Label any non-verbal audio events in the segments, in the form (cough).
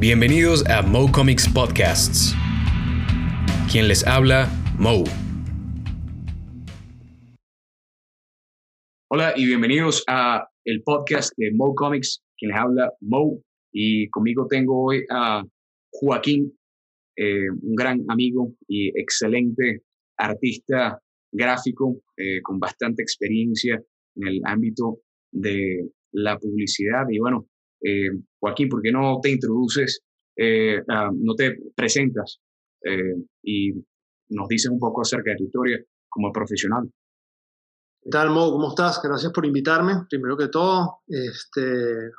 Bienvenidos a Mo Comics Podcasts. Quien les habla, Mo. Hola y bienvenidos a el podcast de Mo Comics. Quien les habla, Mo. Y conmigo tengo hoy a Joaquín, eh, un gran amigo y excelente artista gráfico eh, con bastante experiencia en el ámbito de la publicidad. Y bueno, eh, Joaquín, ¿por qué no te introduces, eh, no te presentas eh, y nos dices un poco acerca de tu historia como profesional? ¿Qué tal, Mo? ¿Cómo estás? Gracias por invitarme. Primero que todo, este,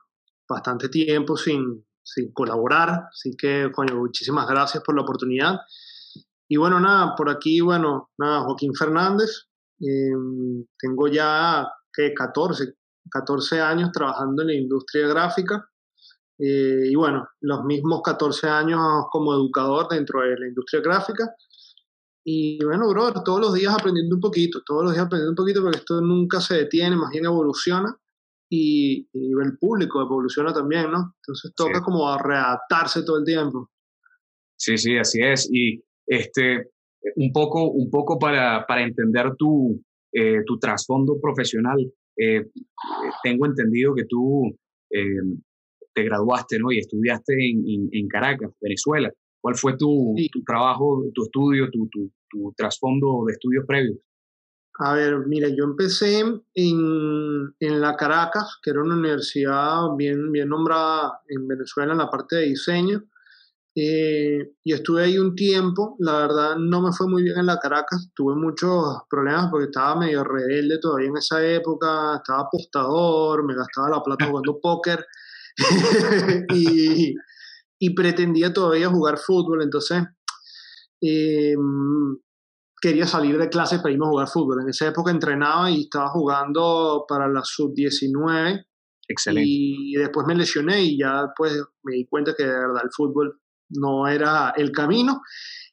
bastante tiempo sin, sin colaborar, así que, coño, muchísimas gracias por la oportunidad. Y bueno, nada, por aquí, bueno, nada, Joaquín Fernández. Em, tengo ya que 14, 14 años trabajando en la industria gráfica eh, y bueno, los mismos 14 años como educador dentro de la industria gráfica. Y bueno, bro, todos los días aprendiendo un poquito, todos los días aprendiendo un poquito porque esto nunca se detiene, más bien evoluciona y, el público evoluciona también, ¿no? Entonces toca como readaptarse todo el tiempo. Sí, sí, así es. Y este, un poco, un poco para, para entender tu, eh, tu trasfondo profesional, eh, tengo entendido que tú eh, te graduaste ¿no? y estudiaste en, en, Caracas, Venezuela. ¿Cuál fue tu, tu trabajo, tu estudio, tu, tu, tu, trasfondo de estudios previos? A ver, mira, yo empecé en, en, la Caracas, que era una universidad bien, bien nombrada en Venezuela en la parte de diseño. Eh, y estuve ahí un tiempo, la verdad no me fue muy bien en la Caracas, tuve muchos problemas porque estaba medio rebelde todavía en esa época, estaba apostador, me gastaba la plata (laughs) jugando póker (laughs) y, y, pretendía todavía jugar fútbol, entonces eh, quería salir de clase para irme a jugar fútbol. En esa época entrenaba y estaba jugando para la sub-19. Excelente. Y después me lesioné y ya pues me di cuenta que de verdad el fútbol no era el camino.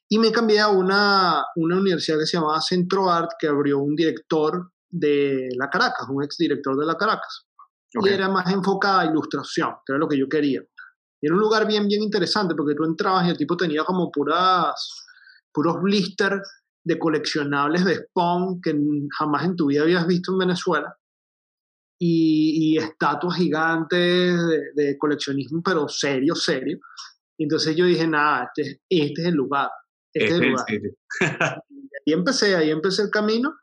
Y me cambié a una, una universidad que se llamaba Centro Art, que abrió un director de la Caracas, un exdirector de la Caracas. Y era más enfocada a ilustración, que era lo que yo quería. Y era un lugar bien, bien interesante, porque tú entrabas y el tipo tenía como puras, puros blisters de coleccionables de Spawn que jamás en tu vida habías visto en Venezuela. Y, y estatuas gigantes de, de, coleccionismo, pero serio, serio. Entonces yo dije, nada, este, este es el lugar. Este, es el lugar. y ahí empecé, ahí empecé el camino.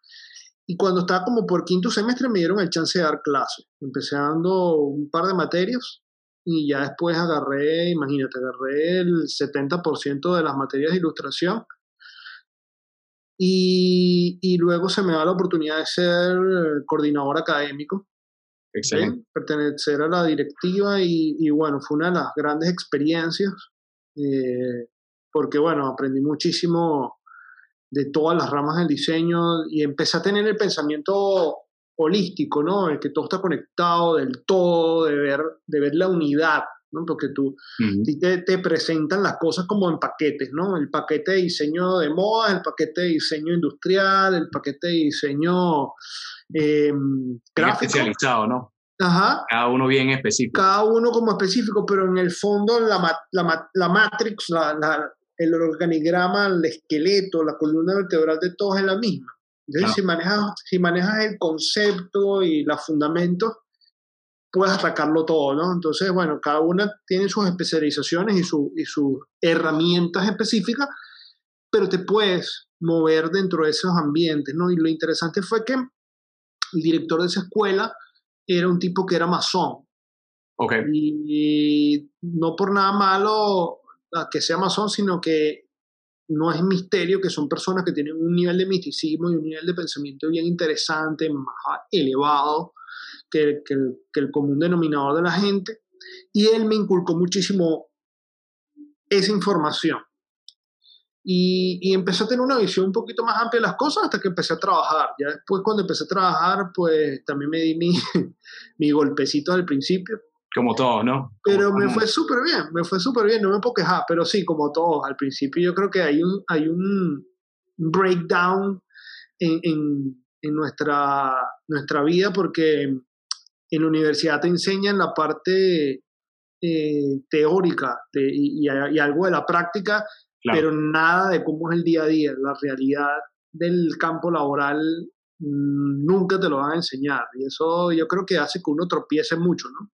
Y cuando estaba como por quinto semestre me dieron el chance de dar clases. Empecé dando un par de materias y ya después agarré, imagínate, agarré el 70% de las materias de ilustración. Y, y, luego se me da la oportunidad de ser coordinador académico Excelente. Pertenecer a la directiva y, y, bueno, fue una de las grandes experiencias eh, porque bueno, aprendí muchísimo de todas las ramas del diseño y empecé a tener el pensamiento holístico, ¿no? El que todo está conectado del todo, de ver, de ver la unidad, ¿no? Porque tú te, te, presentan las cosas como en paquetes, ¿no? El paquete de diseño de moda, el paquete de diseño industrial, el paquete de diseño eh, gráfico. especializado, ¿no? Ajá. Cada uno bien específico. Cada uno como específico, pero en el fondo la, la, la matrix, la, el organigrama, el esqueleto, la columna vertebral de todos es la misma. Entonces, si, manejas, si manejas el concepto y los fundamentos, puedes atacarlo todo, ¿no? Entonces, bueno, cada una tiene sus especializaciones y, su, y sus herramientas específicas, pero te puedes mover dentro de esos ambientes, ¿no? Y lo interesante fue que el director de esa escuela era un tipo que era masón. Okay. Y no por nada malo que sea masón, sino que no es misterio que son personas que tienen un nivel de misticismo y un nivel de pensamiento bien interesante, más elevado que, que, el, que el común denominador de la gente. Y él me inculcó muchísimo esa información. Y, y, empecé a tener una visión un poquito más amplia de las cosas hasta que empecé a trabajar. Ya después cuando empecé a trabajar, pues también me di mi, (laughs) mi golpecito al principio. Como todos, ¿no? Pero me fue súper bien, me fue súper bien, no me puedo quejar, pero sí, como todos, al principio yo creo que hay un, hay un breakdown en, en, en nuestra, nuestra vida porque en la universidad te enseñan la parte eh, teórica y, algo de la práctica, pero nada de cómo es el día a día. La realidad del campo laboral mm, nunca te lo van a enseñar y eso yo creo que hace que uno tropiece mucho, ¿no?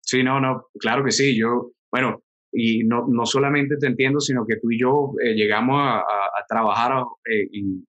Sí, no, no, claro que sí. Yo, bueno, y no, no solamente te entiendo, sino que tú y yo eh, llegamos a, trabajar eh,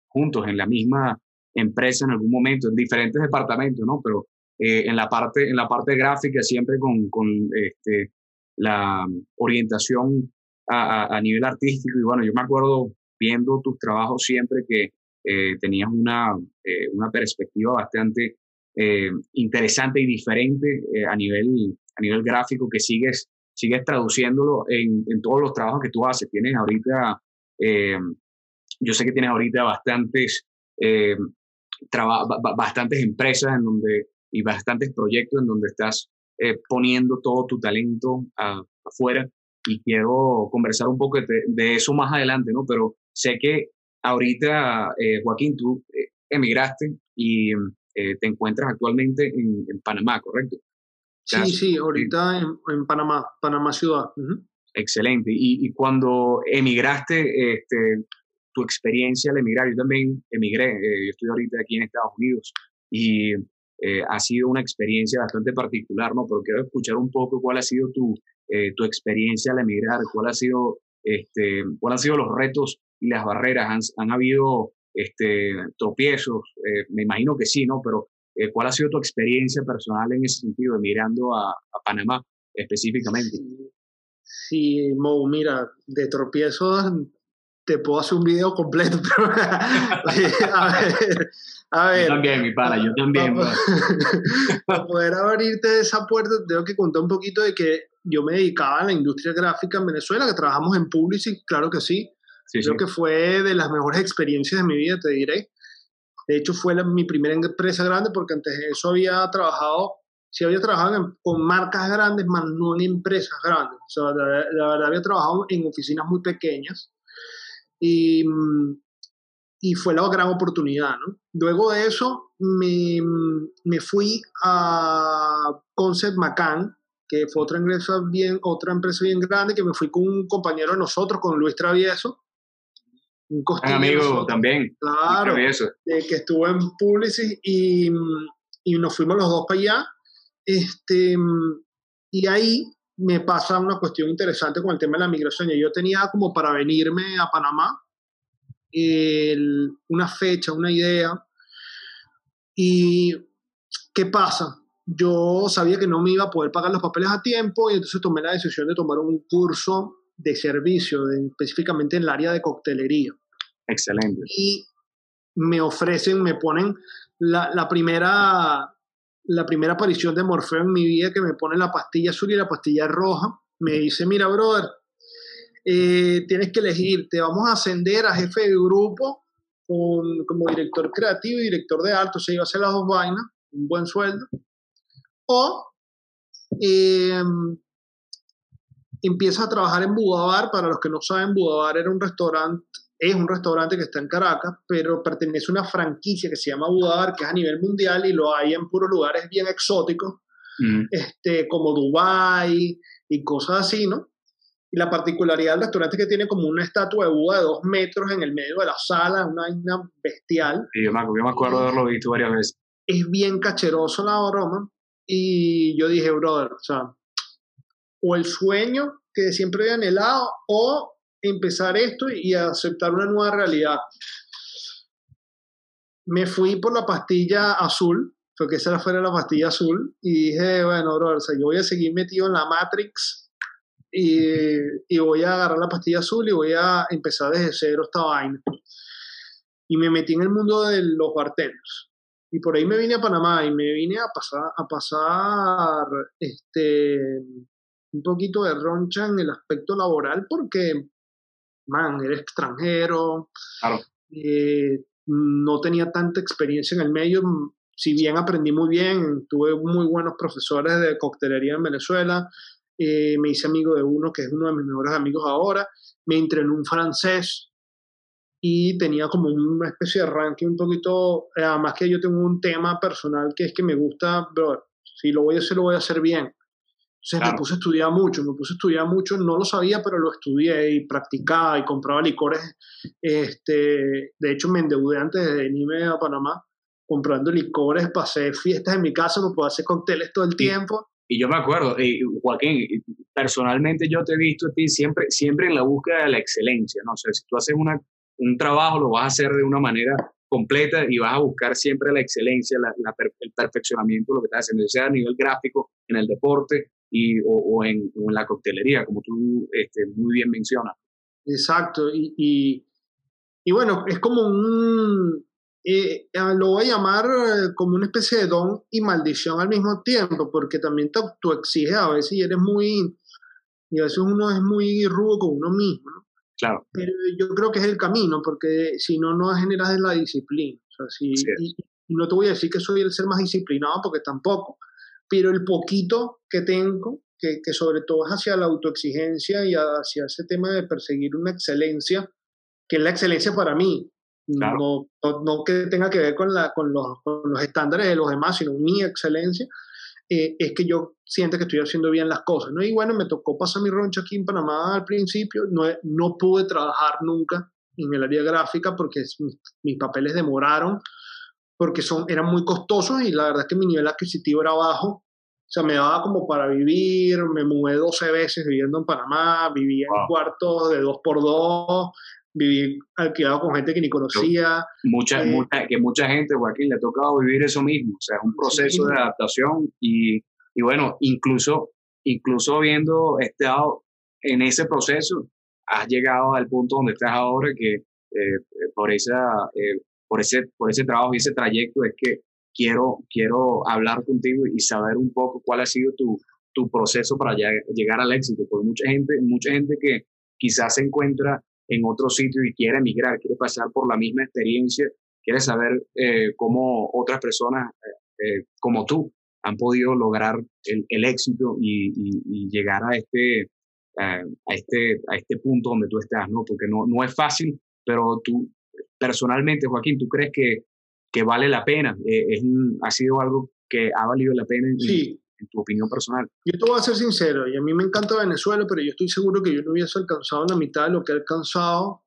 juntos en la misma empresa en algún momento, en diferentes departamentos, ¿no? Pero en, la parte, en la parte gráfica siempre con, con este, la orientación a, a, nivel artístico. Y bueno, yo me acuerdo viendo tus trabajos siempre que eh, tenías una, eh, una perspectiva bastante eh, interesante y diferente a, nivel, a nivel gráfico que sigues, sigues traduciéndolo en, en todos los trabajos que tú haces. Tienes ahorita, yo sé que tienes ahorita bastantes, bastantes empresas en donde, y bastantes proyectos en donde estás eh, poniendo todo tu talento afuera y quiero conversar un poco de, eso más adelante, ¿no? Pero sé que ahorita, eh, Joaquín, tú eh, emigraste y te encuentras actualmente en, Panamá, ¿correcto? Sí, sí, ahorita en, Panamá, Panamá ciudad. Excelente. Y, y, cuando emigraste, este, tu experiencia al emigrar, yo también emigré, yo estoy ahorita aquí en Estados Unidos y eh, ha sido una experiencia bastante particular, ¿no? Pero quiero escuchar un poco cuál ha sido tu, eh, tu experiencia al emigrar, cuál ha sido, este, cuál han sido los retos y las barreras, han, han habido este, tropiezos, eh, me imagino que sí, ¿no? Pero ¿cuál ha sido tu experiencia personal en ese sentido, emigrando a, a Panamá específicamente? Sí, Mo, mira, de tropiezos te puedo hacer un video completo, pero (laughs) a ver, a ver. Yo también, mi pana, yo también. Para, (laughs) poder abrirte esa puerta, tengo que contar un poquito de que yo me dedicaba a la industria gráfica en Venezuela, que trabajamos en Publicis, claro que sí. Creo que fue de las mejores experiencias de mi vida, te diré. De hecho, fue mi primera empresa grande porque antes de eso había trabajado, sí había trabajado con marcas grandes, más no en empresas grandes. O sea, la verdad había trabajado en oficinas muy pequeñas y, y fue la gran oportunidad. ¿no? Luego de eso me, me, fui a Concept Macan, que fue otra empresa, bien, otra empresa bien grande, que me fui con un compañero de nosotros, con Luis Travieso. Un amigo también. Claro, que estuvo en Publicis y, y nos fuimos los dos para allá. Este, y ahí me pasa una cuestión interesante con el tema de la migración. Yo tenía como para venirme a Panamá una fecha, una idea. ¿Y qué pasa? Yo sabía que no me iba a poder pagar los papeles a tiempo y entonces tomé la decisión de tomar un curso de servicio, específicamente en el área de coctelería. Excelente. Y me ofrecen, me ponen la, la primera la primera aparición de Morfeo en mi vida que me pone la pastilla azul y la pastilla roja. Me dice, mira, brother, eh, tienes que elegir, te vamos a ascender a jefe de grupo como director creativo y director de arte, o sea, iba a hacer las dos vainas, un buen sueldo. O eh, empiezas a trabajar en Budabar, para los que no saben, Budabar era un restaurante es un restaurante que está en Caracas, pero pertenece a una franquicia que se llama Budar, que es a nivel mundial y lo hay en puros lugares bien exóticos, este, como Dubai y cosas así, ¿no? Y la particularidad del restaurante es que tiene como una estatua de Buda de dos metros en el medio de la sala, una vaina bestial. Sí, yo me, acuerdo de haberlo visto varias veces. Es bien cacheroso la broma. Y yo dije, brother, o sea, o el sueño que siempre he anhelado, o empezar esto y aceptar una nueva realidad. Me fui por la pastilla azul, porque esa era fuera la pastilla azul, y dije, bueno, bro, o sea, yo voy a seguir metido en la Matrix y, y, voy a agarrar la pastilla azul y voy a empezar desde cero esta vaina. Y me metí en el mundo de los bartenders. Y por ahí me vine a Panamá y me vine a pasar, a pasar este, un poquito de roncha en el aspecto laboral porque man, eres extranjero, eh, no tenía tanta experiencia en el medio, si bien aprendí muy bien, tuve muy buenos profesores de coctelería en Venezuela, eh, me hice amigo de uno que es uno de mis mejores amigos ahora, me entré en un francés y tenía como una especie de ranking un poquito, además que yo tengo un tema personal que es que me gusta, bro, si lo voy a hacer, lo voy a hacer bien. Entonces me puse a estudiar mucho, me puse a estudiar mucho, no lo sabía, pero lo estudié y practicaba y compraba licores. Este, de hecho, me endeudé antes de venirme a Panamá comprando licores, pasé fiestas en mi casa, no puedo hacer cócteles todo el tiempo. Y yo me acuerdo, y Joaquín, personalmente yo te he visto a ti siempre, siempre en la búsqueda de la excelencia, ¿no? O sea, si tú haces una, un trabajo, lo vas a hacer de una manera completa y vas a buscar siempre la excelencia, la, el perfeccionamiento de lo que estás haciendo, sea a nivel gráfico, en el deporte y, o, en, la coctelería, como tú este, muy bien mencionas. Exacto, y, y, y bueno, es como un, eh, ah, lo voy a llamar eh, como una especie de don y maldición al mismo tiempo, porque también te exige a veces y eres muy, y a veces uno es muy rudo con uno mismo, Claro. Pero yo creo que es el camino, porque si no, no generas la disciplina. O sea, si, y, no te voy a decir que soy el ser más disciplinado, porque tampoco, pero el poquito que tengo, que, que sobre todo es hacia la autoexigencia y hacia ese tema de perseguir una excelencia, que es la excelencia para mí, no, no, que tenga que ver con, la, con, los, con, los, estándares de los demás, sino mi excelencia, eh, es que yo siento que estoy haciendo bien las cosas. ¿no? Y bueno, me tocó pasar mi roncha aquí en Panamá al principio, no, no pude trabajar nunca en el área gráfica porque mis, mis papeles demoraron, porque son, eran muy costosos y la verdad es que mi nivel adquisitivo era bajo. O sea, me daba como para vivir, me mudé 12 veces viviendo en Panamá, vivía en cuartos de dos por dos, viví alquilado con gente que ni conocía. Mucha, eh, mucha, que mucha gente, Joaquín, le ha tocado vivir eso mismo, o sea, es un proceso de adaptación y, y, bueno, incluso, incluso habiendo estado en ese proceso, has llegado al punto donde estás ahora que eh, por, esa, eh, por, ese, por ese trabajo y ese trayecto es que quiero, quiero hablar contigo y saber un poco cuál ha sido tu, tu proceso para llegar al éxito, porque mucha gente, mucha gente que quizás se encuentra en otro sitio y quiere emigrar, quiere pasar por la misma experiencia, quiere saber eh, cómo otras personas eh, eh, como tú han podido lograr el, éxito y, llegar a este, a, este, a este punto donde tú estás, ¿no? Porque no, no es fácil, pero tú, personalmente, Joaquín, ¿tú crees que, que vale la pena? es, ¿Ha sido algo que ha valido la pena? Sí, en tu opinión personal? Yo te voy a ser sincero, y a mí me encanta Venezuela, pero yo estoy seguro que yo no hubiese alcanzado la mitad de lo que he alcanzado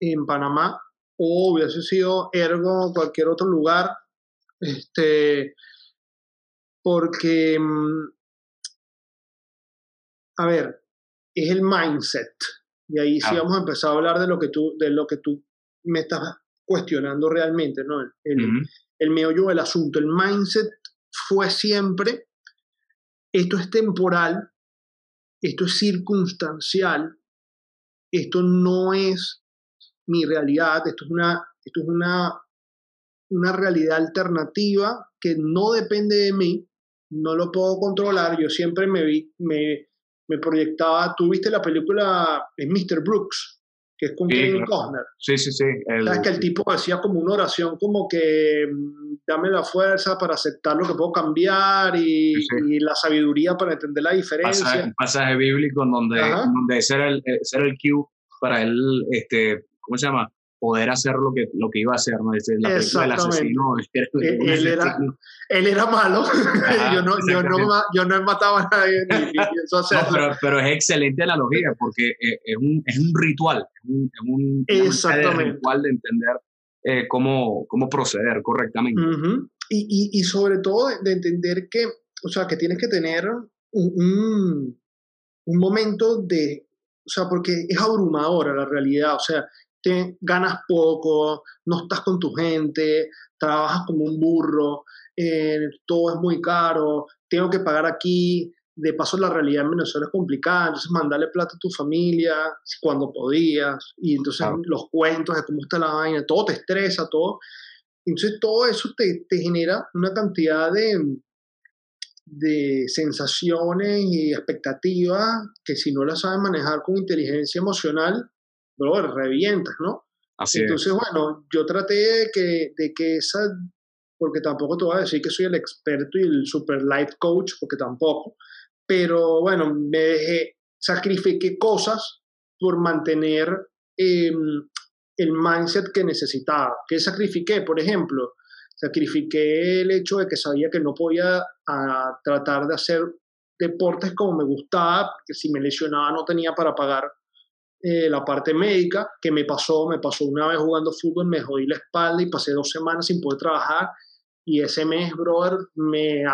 en Panamá, o hubiese sido ergo cualquier otro lugar, este, porque, mm, a ver, es el mindset, y ahí sí vamos a empezar a hablar de lo que tú, de lo que tú me estás cuestionando realmente, ¿no? El, el meollo del asunto, el mindset fue siempre, esto es temporal, esto es circunstancial, esto no es mi realidad, esto es una, esto es una, una realidad alternativa que no depende de mí, no lo puedo controlar, yo siempre me vi, me, me proyectaba, tú viste la película en Mr. Brooks, que es con Kevin Costner. Sí, sí, sí. Sabes que el tipo decía como una oración como que mm, dame la fuerza para aceptar lo que puedo cambiar y, la sabiduría para entender la diferencia. un pasaje bíblico en donde, donde ese era el, ese el cue para él, este, ¿cómo se llama? Poder hacer lo que, lo que iba a hacer, ¿no? Es la película del asesino. Él, era, él era malo, (laughs) yo, no, yo, no, yo no he matado a nadie. (laughs) pero, pero, es excelente la lógica porque eh, es un, es un ritual, es un, es un, ritual de entender eh, cómo, cómo proceder correctamente. y, y, y, sobre todo de entender que, o sea, que tienes que tener un, un momento de, o sea, porque es abrumadora la realidad, o sea, te ganas poco, no estás con tu gente, trabajas como un burro, eh, todo es muy caro, tengo que pagar aquí, de paso la realidad en Venezuela es complicada, entonces mandarle plata a tu familia cuando podías, y entonces los cuentos de cómo está la vaina, todo te estresa, todo. Entonces todo eso te, te genera una cantidad de, de sensaciones y expectativas que si no las sabes manejar con inteligencia emocional, bro, revientas, ¿no? Así Entonces, bueno, yo traté de que, de que esa, porque tampoco te voy a decir que soy el experto y el super life coach, porque tampoco, pero bueno, me dejé, sacrifiqué cosas por mantener em, el mindset que necesitaba. ¿Qué sacrifiqué? Por ejemplo, sacrifiqué el hecho de que sabía que no podía a, ah, tratar de hacer deportes como me gustaba, porque si me lesionaba no tenía para pagar eh, la parte médica, que me pasó, me pasó una vez jugando fútbol, me jodí la espalda y pasé dos semanas sin poder trabajar y ese mes, brother, me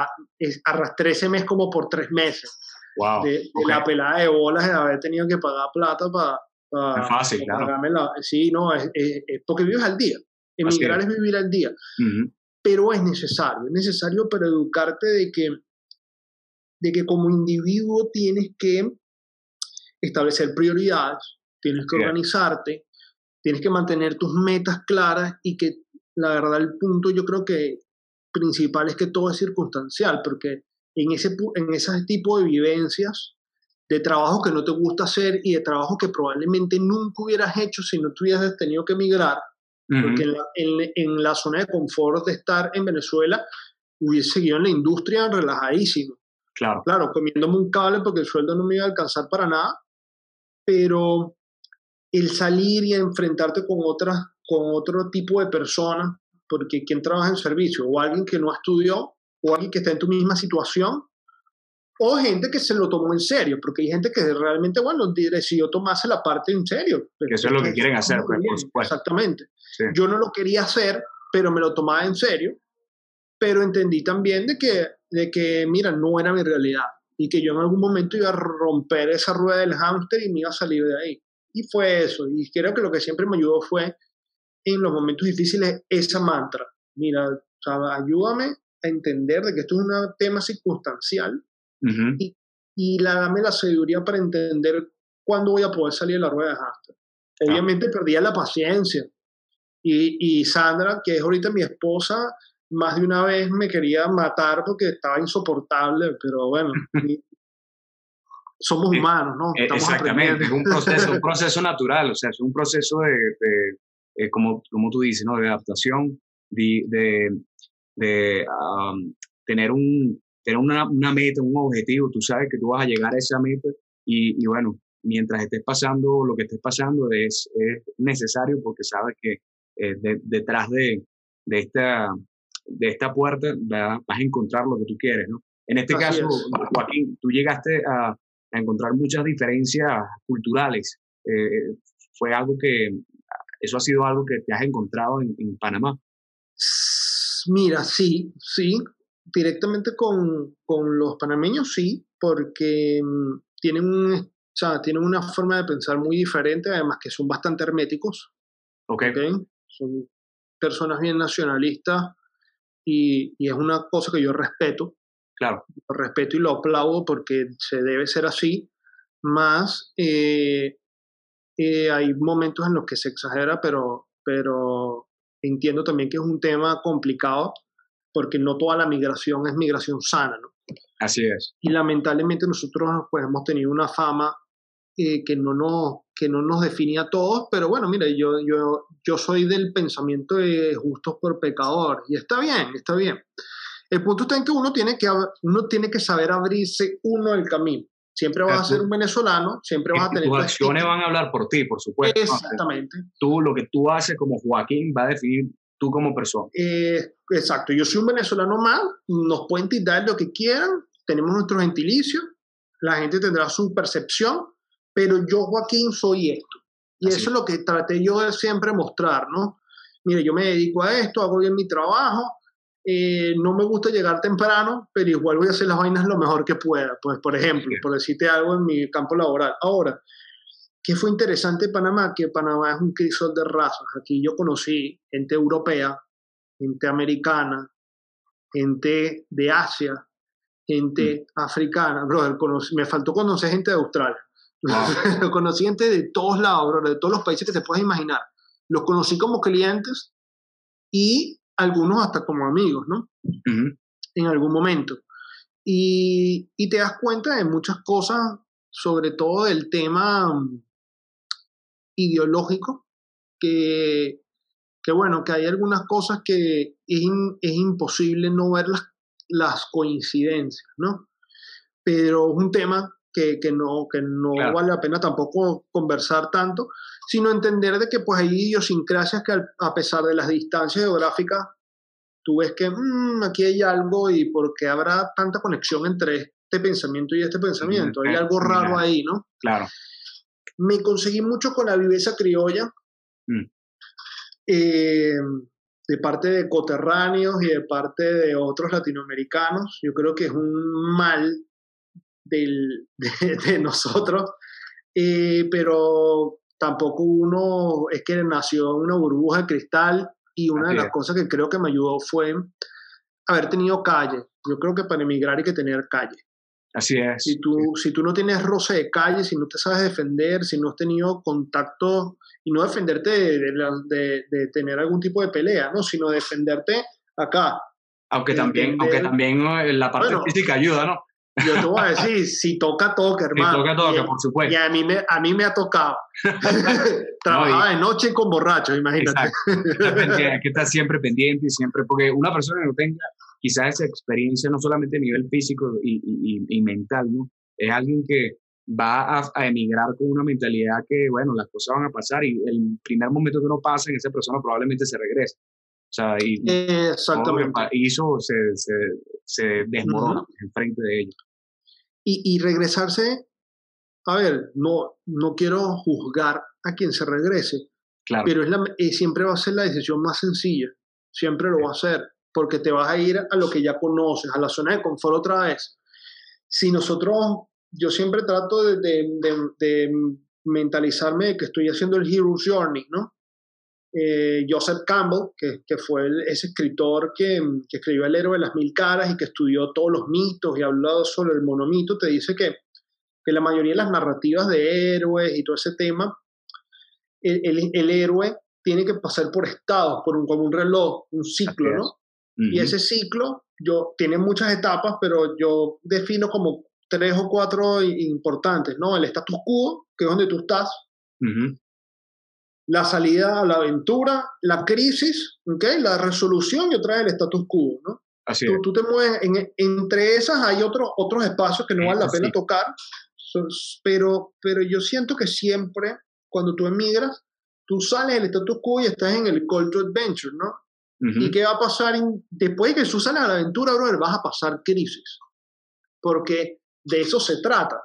arrastré ese mes como por tres meses. Wow. De, la pelada de bolas de haber tenido que pagar plata para... Pa, fácil, claro. sí, no, es, porque vives al día. Emigrar es vivir al día. Pero es necesario, es necesario para educarte de que, de que como individuo tienes que establecer prioridades, tienes que organizarte, tienes que mantener tus metas claras y que la verdad el punto yo creo que principal es que todo es circunstancial, porque en ese, en ese tipo de vivencias, de trabajo que no te gusta hacer y de trabajo que probablemente nunca hubieras hecho si no tuvieras tenido que emigrar, porque en la, en, la, zona de confort de estar en Venezuela hubiese seguido en la industria relajadísimo. Claro. Claro, comiéndome un cable porque el sueldo no me iba a alcanzar para nada, pero el salir y enfrentarte con, otras, con otro tipo de personas porque quien trabaja en servicio, o alguien que no estudió, o alguien que está en tu misma situación, o gente que se lo tomó en serio, porque hay gente que realmente, bueno, decidió tomarse la parte en serio. Que eso es lo que quieren hacer, pues, por supuesto. Exactamente. Yo no lo quería hacer, pero me lo tomaba en serio, pero entendí también de que, de que, mira, no era mi realidad y que yo en algún momento iba a romper esa rueda del hámster y me iba a salir de ahí. Y fue eso. Y creo que lo que siempre me ayudó fue en los momentos difíciles esa mantra. Mira, ayúdame a entender de que esto es un tema circunstancial y, y la, dame la sabiduría para entender cuándo voy a poder salir de la rueda de Haster. Obviamente perdía la paciencia. Y, y Sandra, que es ahorita mi esposa, más de una vez me quería matar porque estaba insoportable, pero bueno, (laughs) somos humanos, ¿no? E, exactamente, es un proceso, un (laughs) proceso natural, o sea, es un proceso de, eh, como, como tú dices, ¿no? de adaptación, de, de, de tener, un, tener una, una, meta, un objetivo, tú sabes que tú vas a llegar a esa meta y, y bueno, mientras estés pasando lo que estés pasando es, es necesario porque sabes que eh, detrás de, de, esta, de esta puerta vas a encontrar lo que tú quieres, ¿no? En este caso, Joaquín, tú llegaste a, a, encontrar muchas diferencias culturales. Eh, fue algo que ¿Eso ha sido algo que te has encontrado en, Panamá? Mira, sí, sí. Directamente con, con los panameños, sí, porque mm, tienen, un, o sea, tienen una forma de pensar muy diferente, además que son bastante herméticos. Ok. ¿okay? Son personas bien nacionalistas y, y, es una cosa que yo respeto. Claro. Lo respeto y lo aplaudo porque se debe ser así. Más eh, eh, hay momentos en los que se exagera, pero, pero entiendo también que es un tema complicado porque no toda la migración es migración sana, ¿no? Así es. Y lamentablemente nosotros pues hemos tenido una fama eh, que, no nos, que no nos define a todos, pero bueno, mira, yo, yo, yo soy del pensamiento de justos por pecadores y está bien, está bien. El punto está en que uno tiene que, uno tiene que saber abrirse uno el camino. Siempre vas a ser un venezolano, siempre vas a tener... Tus acciones van a hablar por ti, por supuesto. Exactamente. Tú, lo que tú haces como Joaquín va a definir tú como persona. Eh, exacto. Yo soy un venezolano más, nos pueden tirar lo que quieran, tenemos nuestro gentilicio, la gente tendrá su percepción, pero yo, Joaquín, soy esto. Y eso es lo que traté yo de siempre mostrar, ¿no? Mire, yo me dedico a esto, hago bien mi trabajo, eh, no me gusta llegar temprano, pero igual voy a hacer las vainas lo mejor que pueda. Pues, por ejemplo, por decirte algo en mi campo laboral. Ahora, ¿qué fue interesante de Panamá? Que Panamá es un crisol de razas. Aquí yo conocí gente europea, gente americana, gente de Asia, gente mm. africana. Brother, me faltó conocer gente de Australia. (laughs) conocí gente de todos lados, brother, de todos los países que te puedas imaginar. Los conocí como clientes y algunos hasta como amigos, ¿no? En algún momento. Y, y, te das cuenta de muchas cosas, sobre todo del tema mm, ideológico, que, que, bueno, que hay algunas cosas que es, es imposible no ver las, las, coincidencias, ¿no? Pero es un tema que, que no, que no vale la pena tampoco conversar tanto, sino entender de que pues hay idiosincrasias que a pesar de las distancias geográficas, tú ves que mm, aquí hay algo y porque habrá tanta conexión entre este pensamiento y este pensamiento. Hay algo raro ahí, ¿no? Claro. Me conseguí mucho con la viveza criolla. Mm. Eh, de parte de coterráneos y de parte de otros latinoamericanos. Yo creo que es un mal del, (laughs) de, nosotros, eh, pero tampoco uno es que nació en una burbuja de cristal y una de las cosas que creo que me ayudó fue haber tenido calle. Yo creo que para emigrar hay que tener calle. Así es. Si tú, si tú no tienes roce de calle, si no te sabes defender, si no has tenido contacto, y no defenderte de, de, tener algún tipo de pelea, ¿no? sino defenderte acá. Aunque también, aunque también la parte física ayuda, ¿no? Yo te voy a decir, (laughs) si toca, toca, hermano. Si toca, toca, por supuesto. Y a mí me, a mí me ha tocado. (laughs) Trabajaba de noche con borrachos, imagínate. Hay que estar siempre pendiente y siempre, porque una persona que no tenga quizás esa experiencia, no solamente a nivel físico y, y, y mental, ¿no? Es alguien que va a, emigrar con una mentalidad que, bueno, las cosas van a pasar y el primer momento que uno pasa en esa persona probablemente se regrese. O sea, y Exactamente. hizo se, se, se desmorona enfrente de ellos. Y, y, regresarse, a ver, no, no quiero juzgar a quien se regrese, claro. pero es la, eh, siempre va a ser la decisión más sencilla, siempre lo va a hacer, porque te vas a ir a lo que ya conoces, a la zona de confort otra vez. Si nosotros, yo siempre trato de, de, de, mentalizarme de que estoy haciendo el Hero's Journey, ¿no? Eh, Joseph Campbell, que, que fue ese escritor que, que, escribió El héroe de las mil caras y que estudió todos los mitos y ha hablado sobre el monomito, te dice que, que la mayoría de las narrativas de héroes y todo ese tema, el, el, el héroe tiene que pasar por estados, por un, como un reloj, un ciclo, ¿no? Y ese ciclo yo, tiene muchas etapas, pero yo defino como tres o cuatro importantes, ¿no? El status quo, que es donde tú estás, la salida a la aventura, la crisis, ¿okay? la resolución y otra vez el status quo, ¿no? Así tú, tú, te mueves, en, entre esas hay otro, otros espacios que no vale la pena tocar, pero, pero yo siento que siempre, cuando tú emigras, tú sales del status quo y estás en el call to adventure, ¿no? ¿Y qué va a pasar? después de que tú sales a la aventura, brother, vas a pasar crisis. Porque de eso se trata.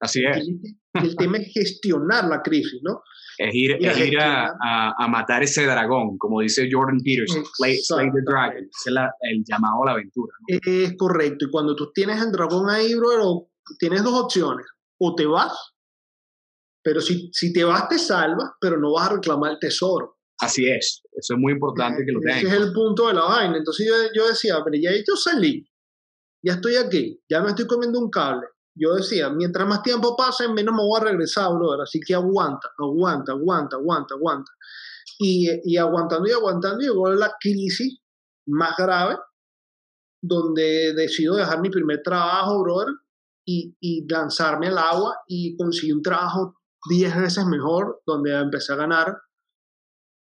Así es. El, el tema es gestionar la crisis, ¿no? Es ir, es ir a, a, matar ese dragón, como dice Jordan Peterson, play, the dragon, es el llamado a la aventura. ¿no? Es correcto, y cuando tú tienes el dragón ahí, bro, tienes dos opciones, o te vas, pero si, si te vas te salvas, pero no vas a reclamar el tesoro. Así es, eso es muy importante que lo tengas. Ese es el punto de la vaina. Entonces yo, yo decía, pero ya yo salí, ya estoy aquí, ya me estoy comiendo un cable. Yo decía, mientras más tiempo pase, menos me voy a regresar, brother. Así que aguanta, aguanta, aguanta, aguanta, aguanta. Y, y aguantando y aguantando llegó la crisis más grave, donde decido dejar mi primer trabajo, brother, y, y lanzarme al agua y conseguí un trabajo 10 veces mejor, donde empecé a ganar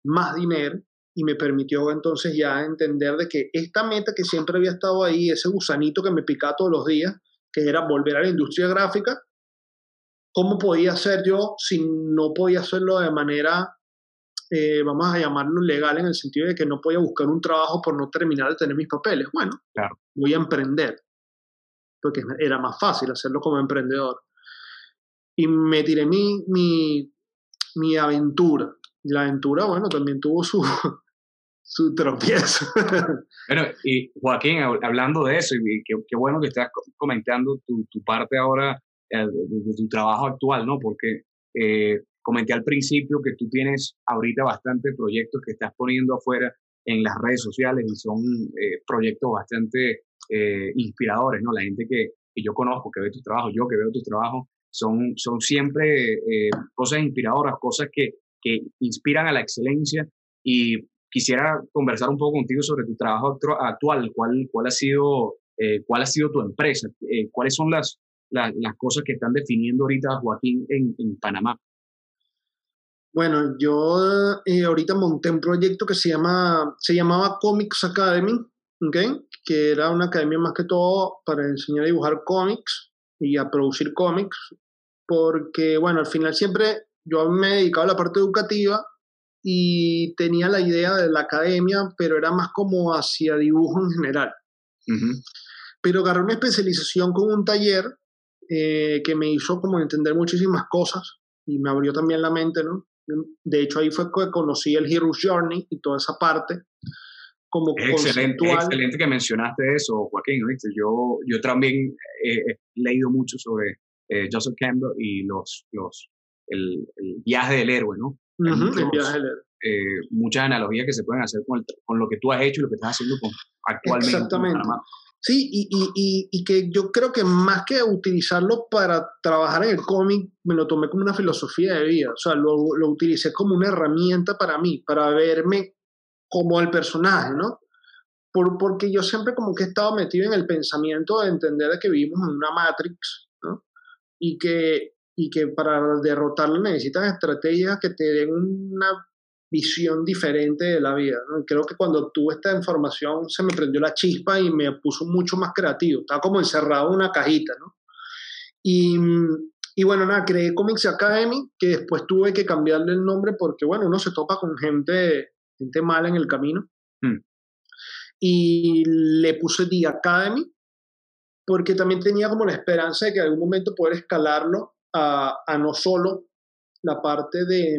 más dinero y me permitió entonces ya entender de que esta meta que siempre había estado ahí, ese gusanito que me picaba todos los días, que era volver a la industria gráfica, ¿cómo podía hacer yo si no podía hacerlo de manera, eh, vamos a llamarlo legal, en el sentido de que no podía buscar un trabajo por no terminar de tener mis papeles? Bueno, claro. voy a emprender, porque era más fácil hacerlo como emprendedor. Y me tiré mi, mi, mi aventura la aventura, bueno, también tuvo su, su tropiezo. (laughs) bueno, y Joaquín, hablando de eso, y qué, bueno que estás comentando tu, tu parte ahora eh, de, tu trabajo actual, ¿no? Porque eh, comenté al principio que tú tienes ahorita bastantes proyectos que estás poniendo afuera en las redes sociales y son eh, proyectos bastante inspiradores, ¿no? La gente que, que, yo conozco, que ve tu trabajo, yo que veo tu trabajo, son, son siempre cosas inspiradoras, cosas que que inspiran a la excelencia y quisiera conversar un poco contigo sobre tu trabajo actual, cuál, cuál, ha, sido, eh, cuál ha sido tu empresa, eh, cuáles son las, las, cosas que están definiendo ahorita Joaquín en, en Panamá. Bueno, yo eh, ahorita monté un proyecto que se, llama, se llamaba Comics Academy, ¿okay? que era una academia más que todo para enseñar a dibujar cómics y a producir cómics, porque, bueno, al final siempre yo me he dedicado a la parte educativa y tenía la idea de la academia, pero era más como hacia dibujo en general. pero agarré una especialización con un taller eh, que me hizo como entender muchísimas cosas y me abrió también la mente, ¿no? De hecho, ahí fue que conocí el Hero's Journey y toda esa parte. Como es excelente, excelente que mencionaste eso, Joaquín. ¿viste? Yo, yo también he leído mucho sobre eh, Joseph Campbell y los, los, el, viaje del héroe, ¿no? El viaje del héroe. Eh, muchas analogías que se pueden hacer con, con, lo que tú has hecho y lo que estás haciendo con, actualmente. Exactamente. Sí, y, y, y, que yo creo que más que utilizarlo para trabajar en el cómic, me lo tomé como una filosofía de vida. O sea, lo, lo utilicé como una herramienta para mí, para verme como el personaje, ¿no? Por, porque yo siempre como que he estado metido en el pensamiento de entender que vivimos en una Matrix, ¿no? Y que, y que para derrotarlo necesitas estrategias que te den una visión diferente de la vida. ¿no? Creo que cuando tuve esta información se me prendió la chispa y me puso mucho más creativo. Estaba como encerrado en una cajita, ¿no? Y, y bueno, nada, creé Comics Academy, que después tuve que cambiarle el nombre porque, bueno, uno se topa con gente, gente mala en el camino. Hmm. Y le puse The Academy, porque también tenía como la esperanza de que en algún momento poder escalarlo a, a no solo la parte de,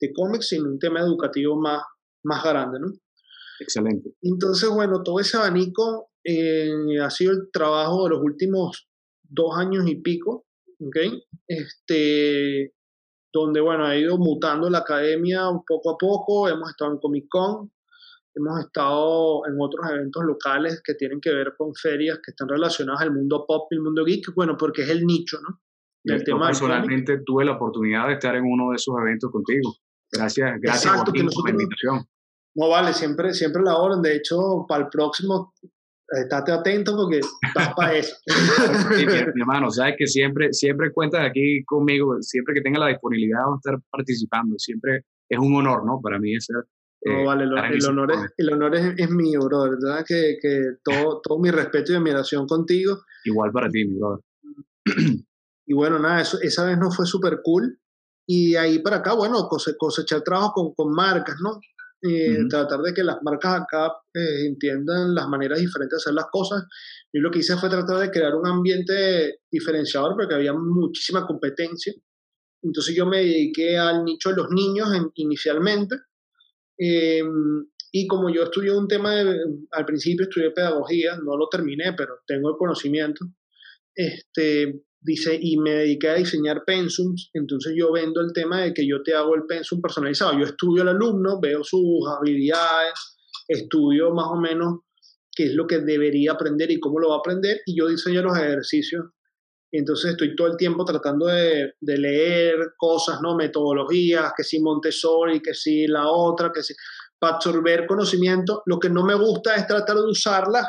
de cómics, sino un tema educativo más, más grande, ¿no? Excelente. Entonces, bueno, todo ese abanico eh, ha sido el trabajo de los últimos dos años y pico, ¿ok? Este, donde, bueno, ha ido mutando la academia poco a poco, hemos estado en Comic Con, hemos estado en otros eventos locales que tienen que ver con ferias que están relacionadas al mundo pop y el mundo geek, bueno, porque es el nicho, ¿no? Del Yo personalmente tuve la oportunidad de estar en uno de esos eventos contigo. Gracias, gracias por la invitación. No vale, siempre, siempre la orden. De hecho, para el próximo, estate atento porque estás para (laughs) eso. mi, hermano, sabes que siempre, siempre cuentas aquí conmigo, siempre que tenga la disponibilidad de estar participando. Siempre es un honor, ¿no? Para mí ser. no, eh, vale, el, honor, es, el honor es, mío, brother. ¿verdad? Que, que todo, todo mi respeto y admiración contigo. Igual para ti, mi brother. (clears throat) Y bueno, nada, eso, esa vez no fue súper cool. Y ahí para acá, bueno, cosechar trabajo con, con marcas, ¿no? Eh, tratar de que las marcas acá eh, entiendan las maneras diferentes de hacer las cosas. Y lo que hice fue tratar de crear un ambiente diferenciador porque había muchísima competencia. Entonces yo me dediqué al nicho de los niños inicialmente. Em, y como yo estudié un tema, al principio estudié pedagogía, no lo terminé, pero tengo el conocimiento. Este, dice, y me dediqué a diseñar pensums, entonces yo vendo el tema de que yo te hago el pensum personalizado. Yo estudio al alumno, veo sus habilidades, estudio más o menos qué es lo que debería aprender y cómo lo va a aprender, y yo diseño los ejercicios. Entonces estoy todo el tiempo tratando de, de leer cosas, ¿no? Metodologías, que si Montessori, que si la otra, que si... para absorber conocimiento. Lo que no me gusta es tratar de usarlas.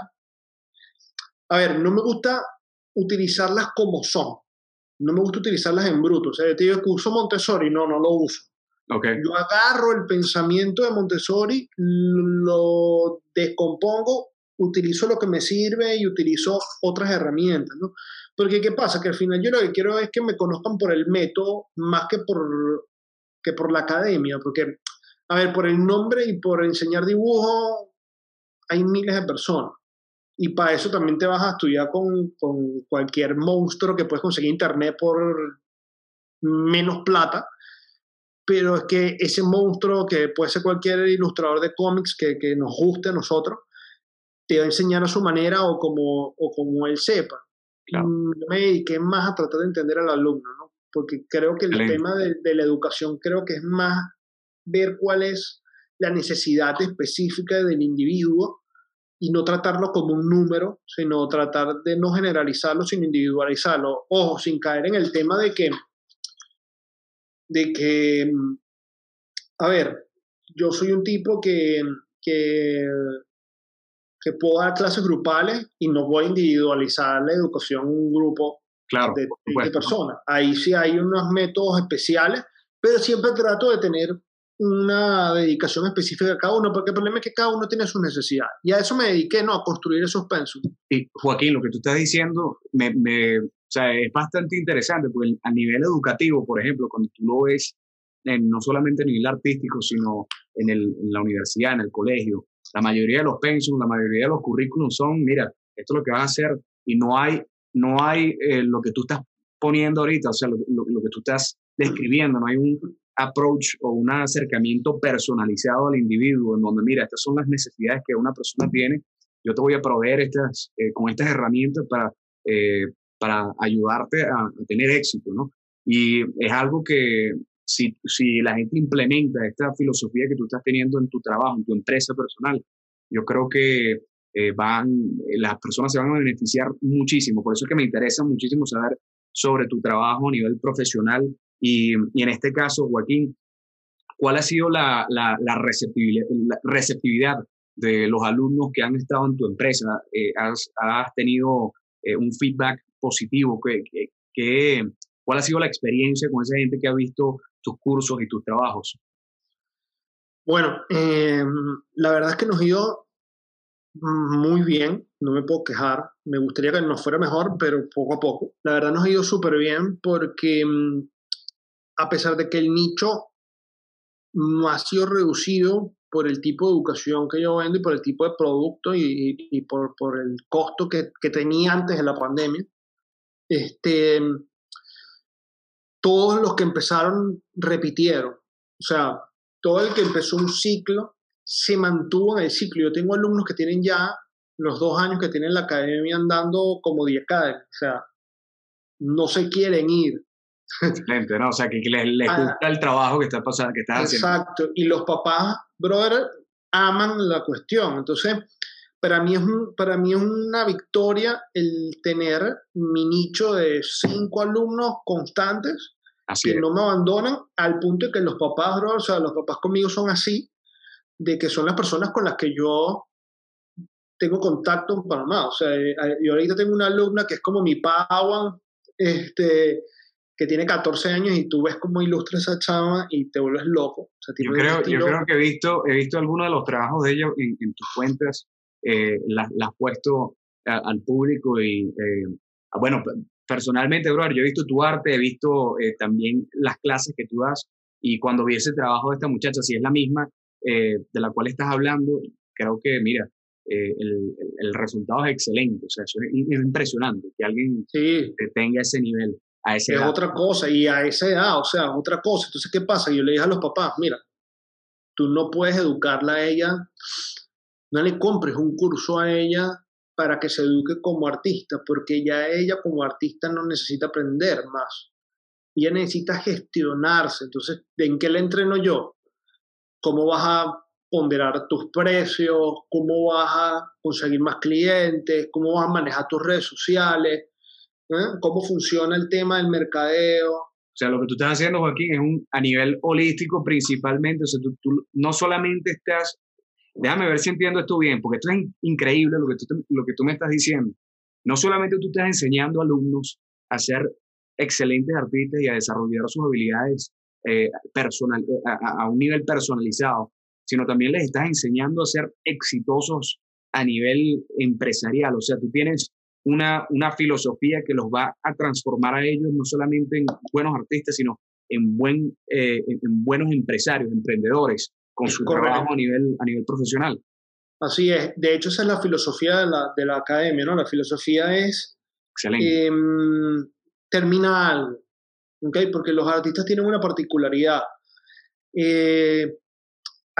A ver, no me gusta utilizarlas como son. No me gusta utilizarlas en bruto. O sea, yo te digo que uso Montessori, no, no lo uso. Okay. Yo agarro el pensamiento de Montessori, lo descompongo, utilizo lo que me sirve y utilizo otras herramientas, ¿no? Porque ¿qué pasa? Que al final yo lo que quiero es que me conozcan por el método más que por, que por la academia, porque, a ver, por el nombre y por enseñar dibujo hay miles de personas. Y para eso también te vas a estudiar con, con cualquier monstruo que puedes conseguir internet por menos plata. Pero es que ese monstruo, que puede ser cualquier ilustrador de cómics que, que nos guste a nosotros, te va a enseñar a su manera o como, o como él sepa. Claro. Me dediqué más a tratar de entender al alumno, ¿no? Porque creo que el tema de, de, la educación creo que es más ver cuál es la necesidad específica del individuo y no tratarlo como un número, sino tratar de no generalizarlo, sino individualizarlo. Ojo, sin caer en el tema de que, de que, a ver, yo soy un tipo que, que, que puedo dar clases grupales y no voy a individualizar la educación en un grupo claro, de, de personas. Ahí sí hay unos métodos especiales, pero siempre trato de tener una dedicación específica a cada uno, porque el problema es que cada uno tiene su necesidad. Y a eso me dediqué, ¿no? A construir esos pensos. Y Joaquín, lo que tú estás diciendo me, me, o sea, es bastante interesante, porque a nivel educativo, por ejemplo, cuando tú lo ves, en, no solamente a nivel artístico, sino en, el, en, la universidad, en el colegio, la mayoría de los pensos, la mayoría de los currículums son, mira, esto es lo que vas a hacer y no hay, no hay eh, lo que tú estás poniendo ahorita, o sea, lo, lo, que tú estás describiendo, no hay un approach o un acercamiento personalizado al individuo en donde, mira, estas son las necesidades que una persona tiene, yo te voy a proveer estas, eh, con estas herramientas para, eh, para ayudarte a, a, tener éxito, ¿no? Y es algo que si, si la gente implementa esta filosofía que tú estás teniendo en tu trabajo, en tu empresa personal, yo creo que eh, van, las personas se van a beneficiar muchísimo. Por eso es que me interesa muchísimo saber sobre tu trabajo a nivel profesional y, y en este caso, Joaquín, ¿cuál ha sido la, la, la, receptividad, la, receptividad, de los alumnos que han estado en tu empresa? Eh, has, has, tenido eh, un feedback positivo? ¿Qué, qué, cuál ha sido la experiencia con esa gente que ha visto tus cursos y tus trabajos? Bueno, eh, la verdad es que nos ha ido muy bien, no me puedo quejar, me gustaría que nos fuera mejor, pero poco a poco. La verdad nos ha ido súper bien porque mm, a pesar de que el nicho no ha sido reducido por el tipo de educación que yo vendo y por el tipo de producto y, por, el costo que, tenía antes de la pandemia, este, todos los que empezaron repitieron. O sea, todo el que empezó un ciclo se mantuvo en el ciclo. Yo tengo alumnos que tienen ya los dos años que tienen la academia andando como 10 O sea, no se quieren ir. (laughs) Excelente, ¿no? O sea, que, les, les ah. gusta el trabajo que está pasando, que estás haciendo. Exacto. Y los papás, brother, aman la cuestión. Entonces, para mí es, para mí es una victoria el tener mi nicho de cinco alumnos constantes Así que es. no me abandonan al punto de que los papás, bro, o sea, los papás conmigo son así, de que son las personas con las que yo tengo contacto en Panamá. O sea, eh, yo ahorita tengo una alumna que es como mi Pawan, este, que tiene 14 años y tú ves cómo ilustra esa chava y te vuelves loco. O sea, yo, creo, yo creo que he visto, he visto algunos de los trabajos de ella en, en tus cuentas, eh, las la has puesto a, al público y, eh, bueno, personalmente, bro, yo he visto tu arte, he visto eh, también las clases que tú das y cuando vi ese trabajo de esta muchacha, si es la misma, eh, de la cual estás hablando, creo que, mira, eh, el, el, resultado es excelente. O sea, es, impresionante que alguien sí. tenga ese nivel. A esa es edad. otra cosa, y a esa edad, o sea, otra cosa. Entonces, ¿qué pasa? Yo le dije a los papás, mira, tú no puedes educarla a ella, no le compres un curso a ella para que se eduque como artista, porque ya ella como artista no necesita aprender más. Ella necesita gestionarse. Entonces, ¿en qué le entreno yo? cómo vas a ponderar tus precios, cómo vas a conseguir más clientes, cómo vas a manejar tus redes sociales, ¿eh? cómo funciona el tema del mercadeo. O sea, lo que tú estás haciendo, Joaquín, es un, a nivel holístico principalmente. O sea, tú, tú no solamente estás, déjame ver si entiendo esto bien, porque esto es increíble lo que tú, lo que tú me estás diciendo. No solamente tú estás enseñando a alumnos a ser excelentes artistas y a desarrollar sus habilidades eh, personal, eh, a, a, un nivel personalizado, sino también les estás enseñando a ser exitosos a nivel empresarial. O sea, tú tienes una, una filosofía que los va a transformar a ellos no solamente en buenos artistas, sino en, buen, eh, en buenos empresarios, emprendedores, con su Correcto. trabajo a nivel, a nivel profesional. Así es. De hecho, esa es la filosofía de la, de la academia, ¿no? La filosofía es... Excelente. Eh, termina algo ¿okay? porque los artistas tienen una particularidad. Eh,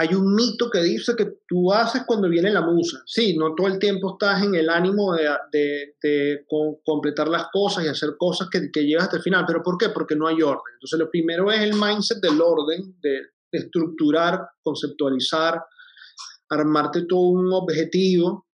hay un mito que dice que tú haces cuando viene la musa. Sí, no todo el tiempo estás en el ánimo de, completar las cosas y hacer cosas que, que llegas hasta el final. ¿Pero por qué? Porque no hay orden. Entonces, lo primero es el mindset del orden, de, de estructurar, conceptualizar, armarte todo un objetivo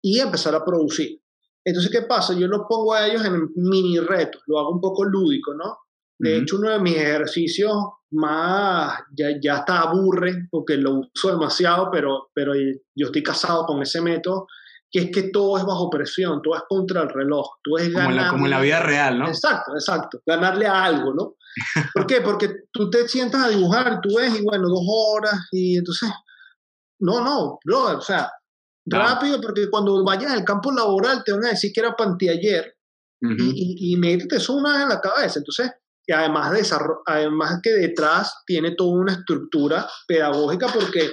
y empezar a producir. Entonces, ¿qué pasa? Yo lo pongo a ellos en mini retos, lo hago un poco lúdico, ¿no? De hecho, uno de mis ejercicios más, ya, ya está aburre porque lo uso demasiado, pero, pero yo estoy casado con ese método, que es que todo es bajo presión, todo es contra el reloj, todo es ganar. Como, como en la vida real, ¿no? Exacto, exacto, ganarle a algo, ¿no? (laughs) ¿Por qué? Porque tú te sientas a dibujar, tú ves y bueno, dos horas y entonces, no, no, brother, o sea, Rápido, porque cuando vayas al campo laboral te van a decir que era pantiayer uh -huh. y, y, y métete eso una vez en la cabeza. Entonces, y además, de además que detrás tiene toda una estructura pedagógica porque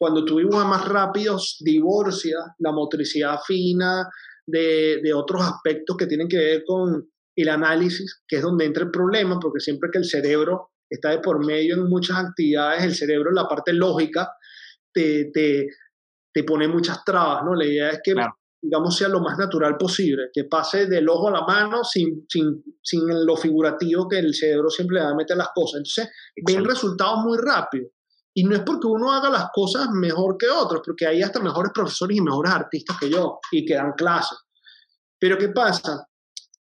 cuando tú dibujas más rápido, divorcia la motricidad fina de, de otros aspectos que tienen que ver con el análisis, que es donde entra el problema, porque siempre que el cerebro está de por medio en muchas actividades, el cerebro en la parte lógica te, te, te pone muchas trabas, ¿no? La idea es que, digamos, sea lo más natural posible, que pase del ojo a la mano sin, sin, sin lo figurativo que el cerebro siempre le da a meter las cosas. Entonces, ven resultados muy rápido. Y no es porque uno haga las cosas mejor que otros, porque hay hasta mejores profesores y mejores artistas que yo y que dan clases. Pero ¿qué pasa?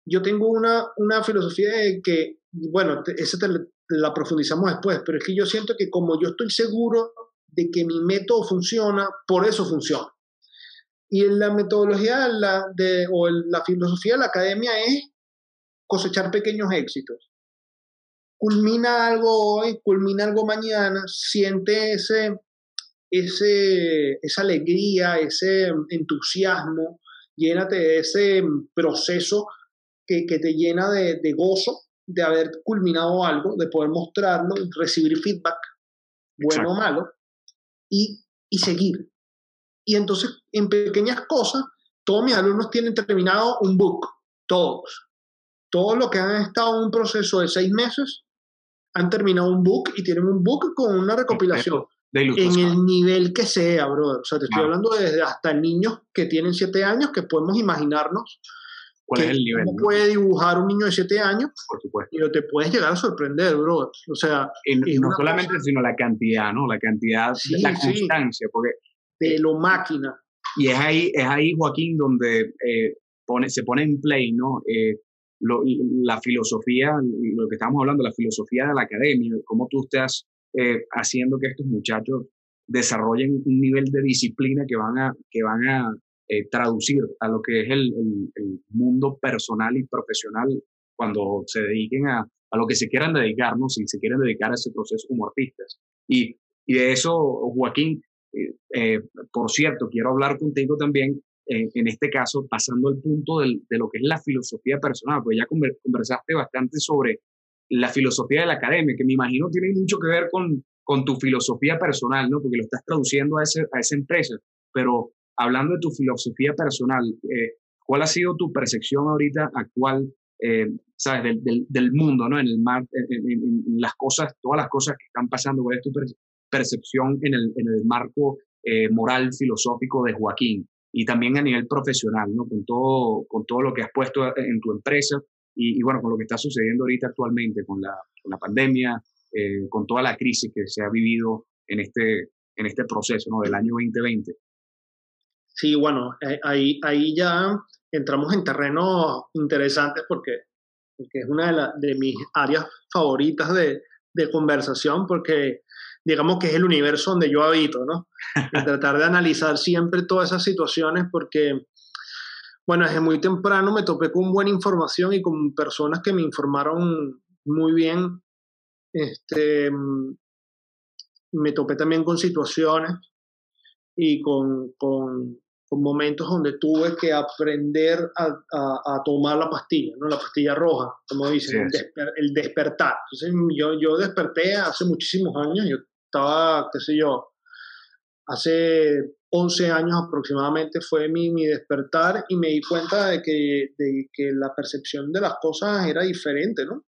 Yo tengo una, una filosofía de que, bueno, esa te, la profundizamos después, pero es que yo siento que como yo estoy seguro de que mi método funciona, por eso funciona. Y en la metodología la, de, o la filosofía de la academia es cosechar pequeños éxitos. Culmina algo hoy, culmina algo mañana, siente ese, ese, esa alegría, ese entusiasmo, llénate de ese proceso que, que te llena de, de gozo de haber culminado algo, de poder mostrarlo, recibir feedback, bueno o malo, y, y seguir. Y entonces, en pequeñas cosas, todos mis alumnos tienen terminado un book, todos. Todos los que han estado en un proceso de seis meses han terminado un book y tienen un book con una recopilación. en el nivel que sea, brother. O sea, te estoy hablando desde hasta niños que tienen siete años, que podemos imaginarnos cuál es el nivel. ¿Cómo puede dibujar un niño de 7 años? Por supuesto. Pero te puedes llegar a sorprender, bro. O sea. no solamente, sino la cantidad, ¿no? La cantidad, la constancia, porque. De lo máquina. Y es ahí, es ahí Joaquín, donde eh, pone, se pone en play, ¿no? Eh, la filosofía, lo que estamos hablando, la filosofía de la academia, cómo tú estás eh, haciendo que estos muchachos desarrollen un nivel de disciplina que van a, que van a eh, traducir a lo que es el, el, mundo personal y profesional cuando se dediquen a, a lo que se quieran dedicar, ¿no? Si se quieren dedicar a ese proceso como. Y, y de eso, Joaquín, eh, eh, por cierto, quiero hablar contigo también, en este caso, pasando al punto de lo que es la filosofía personal, porque ya conversaste bastante sobre la filosofía de la academia, que me imagino tiene mucho que ver con, con tu filosofía personal, ¿no? Porque lo estás traduciendo a, ese, a esa empresa, pero hablando de tu filosofía personal, eh, ¿cuál ha sido tu percepción ahorita actual, eh, sabes, del, del, mundo, ¿no? En el mar, en, las cosas, todas las cosas que están pasando, ¿cuál es tu percepción en el, marco eh, moral, filosófico de Joaquín? Y también a nivel profesional, ¿no? Con todo, con todo lo que has puesto en tu empresa y, bueno, con lo que está sucediendo ahorita actualmente, con la, con la pandemia, con toda la crisis que se ha vivido en este, en este proceso. Del año 2020. Sí, bueno, eh, ahí, ahí ya entramos en terrenos interesantes porque, es una de, de, mis áreas favoritas de, de, conversación porque digamos que es el universo donde yo habito, ¿no? tratar de analizar siempre todas esas situaciones porque, bueno, desde muy temprano me topé con buena información y con personas que me informaron muy bien. Este, me topé también con situaciones y con, con, con momentos donde tuve que aprender a, a, tomar la pastilla, ¿no? la pastilla roja, como dicen, el, despertar. Entonces yo, yo desperté hace muchísimos años, yo estaba, qué sé yo, hace 11 años aproximadamente fue mi, mi despertar y me di cuenta de que, de que la percepción de las cosas era diferente, ¿no?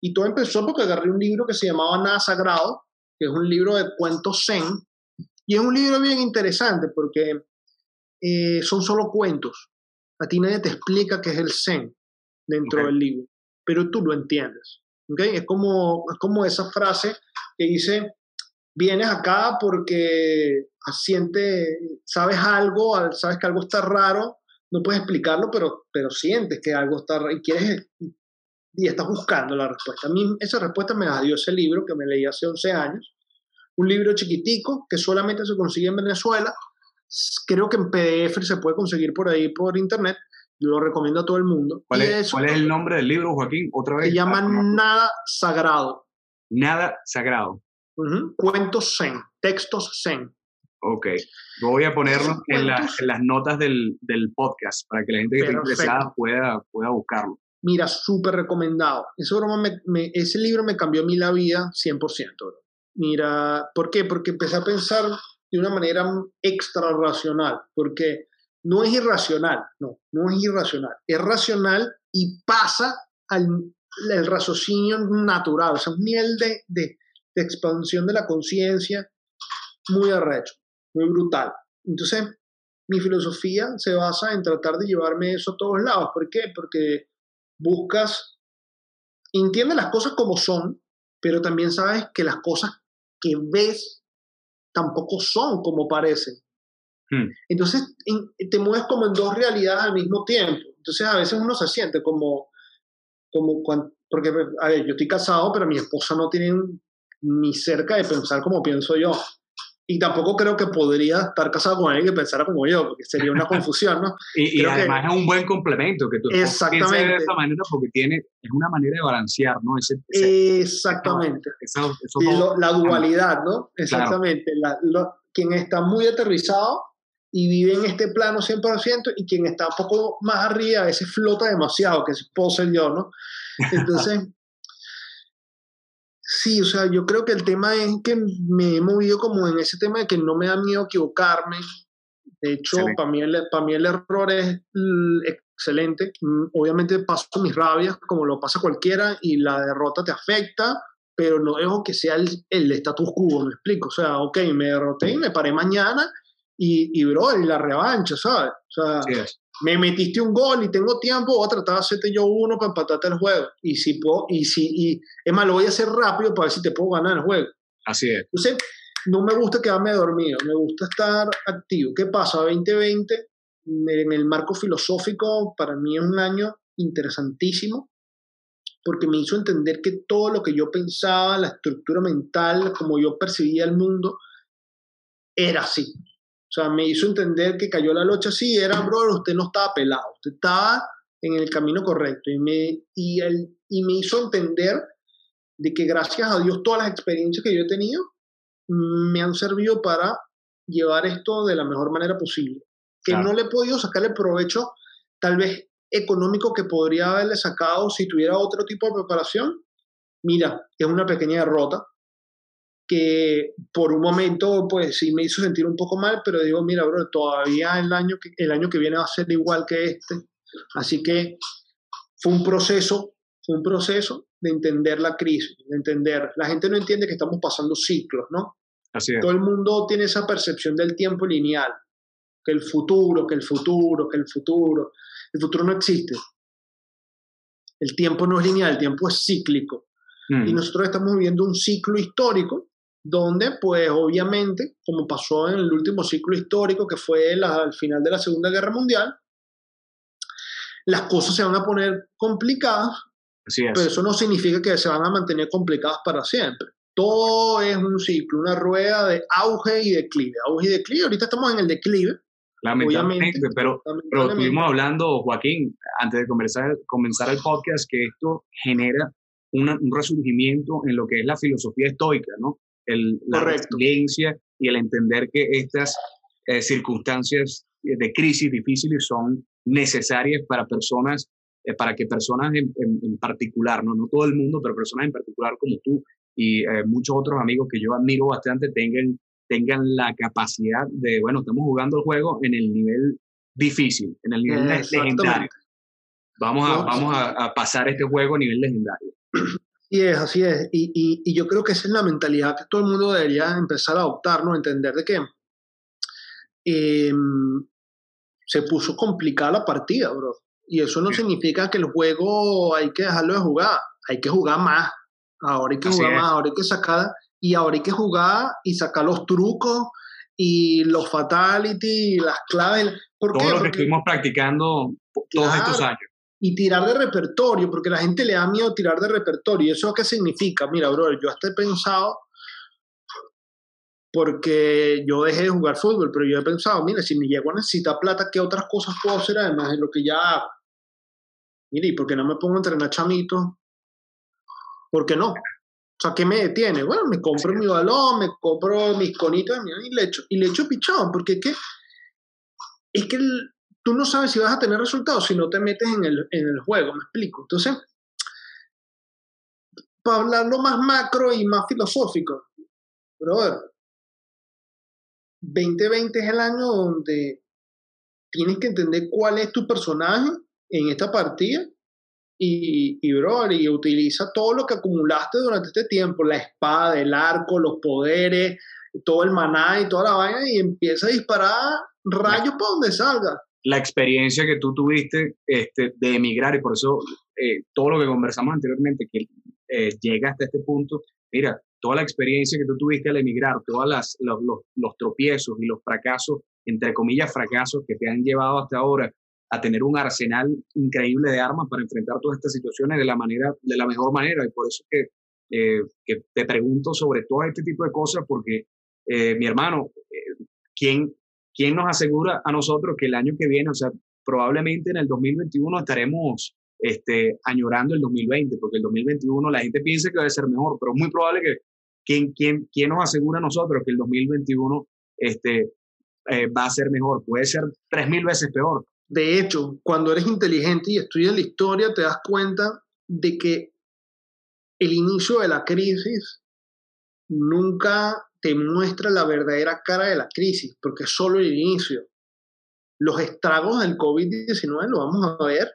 Y todo empezó porque agarré un libro que se llamaba Nada Sagrado, que es un libro de cuentos zen, y es un libro bien interesante porque eh, son solo cuentos. A ti nadie te explica qué es el Zen dentro del libro, pero tú lo entiendes. ¿okay? Es, como, es como esa frase que dice, vienes acá porque siente, sabes algo, sabes que algo está raro, no puedes explicarlo, pero, pero sientes que algo está raro y quieres y estás buscando la respuesta. A mí esa respuesta me la dio ese libro que me leí hace 11 años, un libro chiquitico que solamente se consigue en Venezuela, creo que en PDF se puede conseguir por ahí por internet. Lo recomiendo a todo el mundo. ¿Cuál, es, el nombre del libro, Joaquín? Otra vez. Se llama Nada Sagrado. Nada Sagrado. Cuentos Zen, textos Zen. Ok, voy a ponerlo en, las notas del, podcast para que la gente que esté interesada pueda, pueda buscarlo. Mira, súper recomendado. Ese, ese libro me cambió a mí la vida 100%. Mira, ¿por qué? Porque empecé a pensar de una manera extra racional, porque no es irracional, no, no es irracional, es racional y pasa al el raciocinio natural, o sea, un nivel de, de, de expansión de la conciencia muy arrecho, muy brutal. Entonces, mi filosofía se basa en tratar de llevarme eso a todos lados. ¿Por qué? Porque buscas, entiendes las cosas como son, pero también sabes que las cosas que ves tampoco son como parecen. Hmm. Entonces te mueves como en dos realidades al mismo tiempo. Entonces a veces uno se siente como, como cuando, porque a ver, yo estoy casado, pero mi esposa no tiene ni cerca de pensar como pienso yo. Y tampoco creo que podría estar casado con alguien que pensara como yo, porque sería una (laughs) confusión, ¿no? y, además es un buen complemento que tú exactamente. de esa manera porque tiene, es una manera de balancear, ¿no? exactamente. la dualidad, ¿no? Exactamente. La, quien está muy aterrizado y vive en este plano 100% y quien está un poco más arriba a veces flota demasiado, que es puedo ser yo, ¿no? (laughs) Entonces... Sí, o sea, yo creo que el tema es que me he movido como en ese tema de que no me da miedo equivocarme. De hecho, para mí, el, para mí el error es excelente. Mm, obviamente paso mis rabias como lo pasa cualquiera y la derrota te afecta, pero no dejo que sea el, el status quo, me explico. O sea, ok, me derroté y me paré mañana y, y bro, y la revancha, ¿sabes? O sea, me metiste un gol y tengo tiempo, voy a tratar de hacerte yo uno para empatarte el juego. Y si puedo, y si, y, es más, lo voy a hacer rápido para ver si te puedo ganar el juego. Así es. Entonces, no me gusta quedarme dormido, me gusta estar activo. ¿Qué pasa? 2020, en el marco filosófico, para mí es un año interesantísimo, porque me hizo entender que todo lo que yo pensaba, la estructura mental, como yo percibía el mundo, era así. O sea, me hizo entender que cayó la locha sí, era, bro, usted no estaba pelado, usted estaba en el camino correcto. Y me, y, el, y me hizo entender de que gracias a Dios todas las experiencias que yo he tenido me han servido para llevar esto de la mejor manera posible. Que no le he podido sacar el provecho tal vez económico que podría haberle sacado si tuviera otro tipo de preparación. Mira, es una pequeña derrota, que por un momento pues sí me hizo sentir un poco mal, pero digo, mira, bro, todavía el año que, el año que viene va a ser igual que este. Así que fue un proceso, fue un proceso de entender la crisis, de entender. La gente no entiende que estamos pasando ciclos, ¿no? Así es. Todo el mundo tiene esa percepción del tiempo lineal, que el futuro, que el futuro, que el futuro. El futuro no existe. El tiempo no es lineal, el tiempo es cíclico. Mm. Y nosotros estamos viviendo un ciclo histórico donde pues obviamente, como pasó en el último ciclo histórico que fue al final de la Segunda Guerra Mundial, las cosas se van a poner complicadas, pero eso no significa que se van a mantener complicadas para siempre. Todo es un ciclo, una rueda de auge y declive, auge y declive. Ahorita estamos en el declive. Lamentablemente, pero, pero estuvimos hablando, Joaquín, antes de comenzar, comenzar el podcast, que esto genera un resurgimiento en lo que es la filosofía estoica, ¿no? La resiliencia y el entender que estas eh, circunstancias de crisis difíciles son necesarias para personas, eh, para que personas en, particular, ¿no? no todo el mundo, pero personas en particular como tú y eh, muchos otros amigos que yo admiro bastante tengan, tengan la capacidad de, bueno, estamos jugando el juego en el nivel difícil, en el nivel legendario. Vamos, a, vamos a pasar este juego a nivel legendario. Y es, así es. Y, y, y, yo creo que esa es la mentalidad que todo el mundo debería empezar a adoptar, ¿no? Entender de que em, se puso complicada la partida, bro. Y eso no significa que el juego hay que dejarlo de jugar. Hay que jugar más. Ahora hay que jugar más, ahora hay que sacar. Y ahora hay que jugar y sacar los trucos y los fatality y las claves. ¿Por Todo lo que estuvimos practicando todos estos años y tirar de repertorio, porque la gente le da miedo tirar de repertorio. ¿Y eso qué significa? Mira, bro, yo hasta he pensado, porque yo dejé de jugar fútbol, pero yo he pensado, mira, si me llego a necesitar plata, ¿qué otras cosas puedo hacer además de lo que ya hago? Mira, ¿y por qué no me pongo a entrenar chamitos? ¿Por qué no? O sea, ¿qué me detiene? Bueno, me compro mi balón, me compro mis conitos y le echo, y le echo pichón, porque es que, es que el, tú no sabes si vas a tener resultados si no te metes en el, en el juego, me explico. Entonces, para hablarlo más macro y más filosófico, brother, 2020 es el año donde tienes que entender cuál es tu personaje en esta partida y, y, bro, y utiliza todo lo que acumulaste durante este tiempo, la espada, el arco, los poderes, todo el maná y toda la vaina, y empieza a disparar rayos para donde salga. La experiencia que tú tuviste este, de emigrar, y por eso eh, todo lo que conversamos anteriormente, que eh, llega hasta este punto, mira, toda la experiencia que tú tuviste al emigrar, todos los, los, tropiezos y los fracasos, entre comillas, fracasos que te han llevado hasta ahora a tener un arsenal increíble de armas para enfrentar todas estas situaciones de la, manera, de la mejor manera. Y por eso eh, que te pregunto sobre todo este tipo de cosas, porque mi hermano, ¿quién, ¿quién nos asegura a nosotros que el año que viene, o sea, probablemente en el 2021 estaremos este, añorando el 2020, porque el 2021 la gente piensa que debe ser mejor, pero es muy probable que ¿quién, quién, quién nos asegura a nosotros que el 2021 este, va a ser mejor? Puede ser tres mil veces peor. De hecho, cuando eres inteligente y estudias la historia, te das cuenta de que el inicio de la crisis nunca te muestra la verdadera cara de la crisis, porque es solo el inicio. Los estragos del COVID-19 lo vamos a ver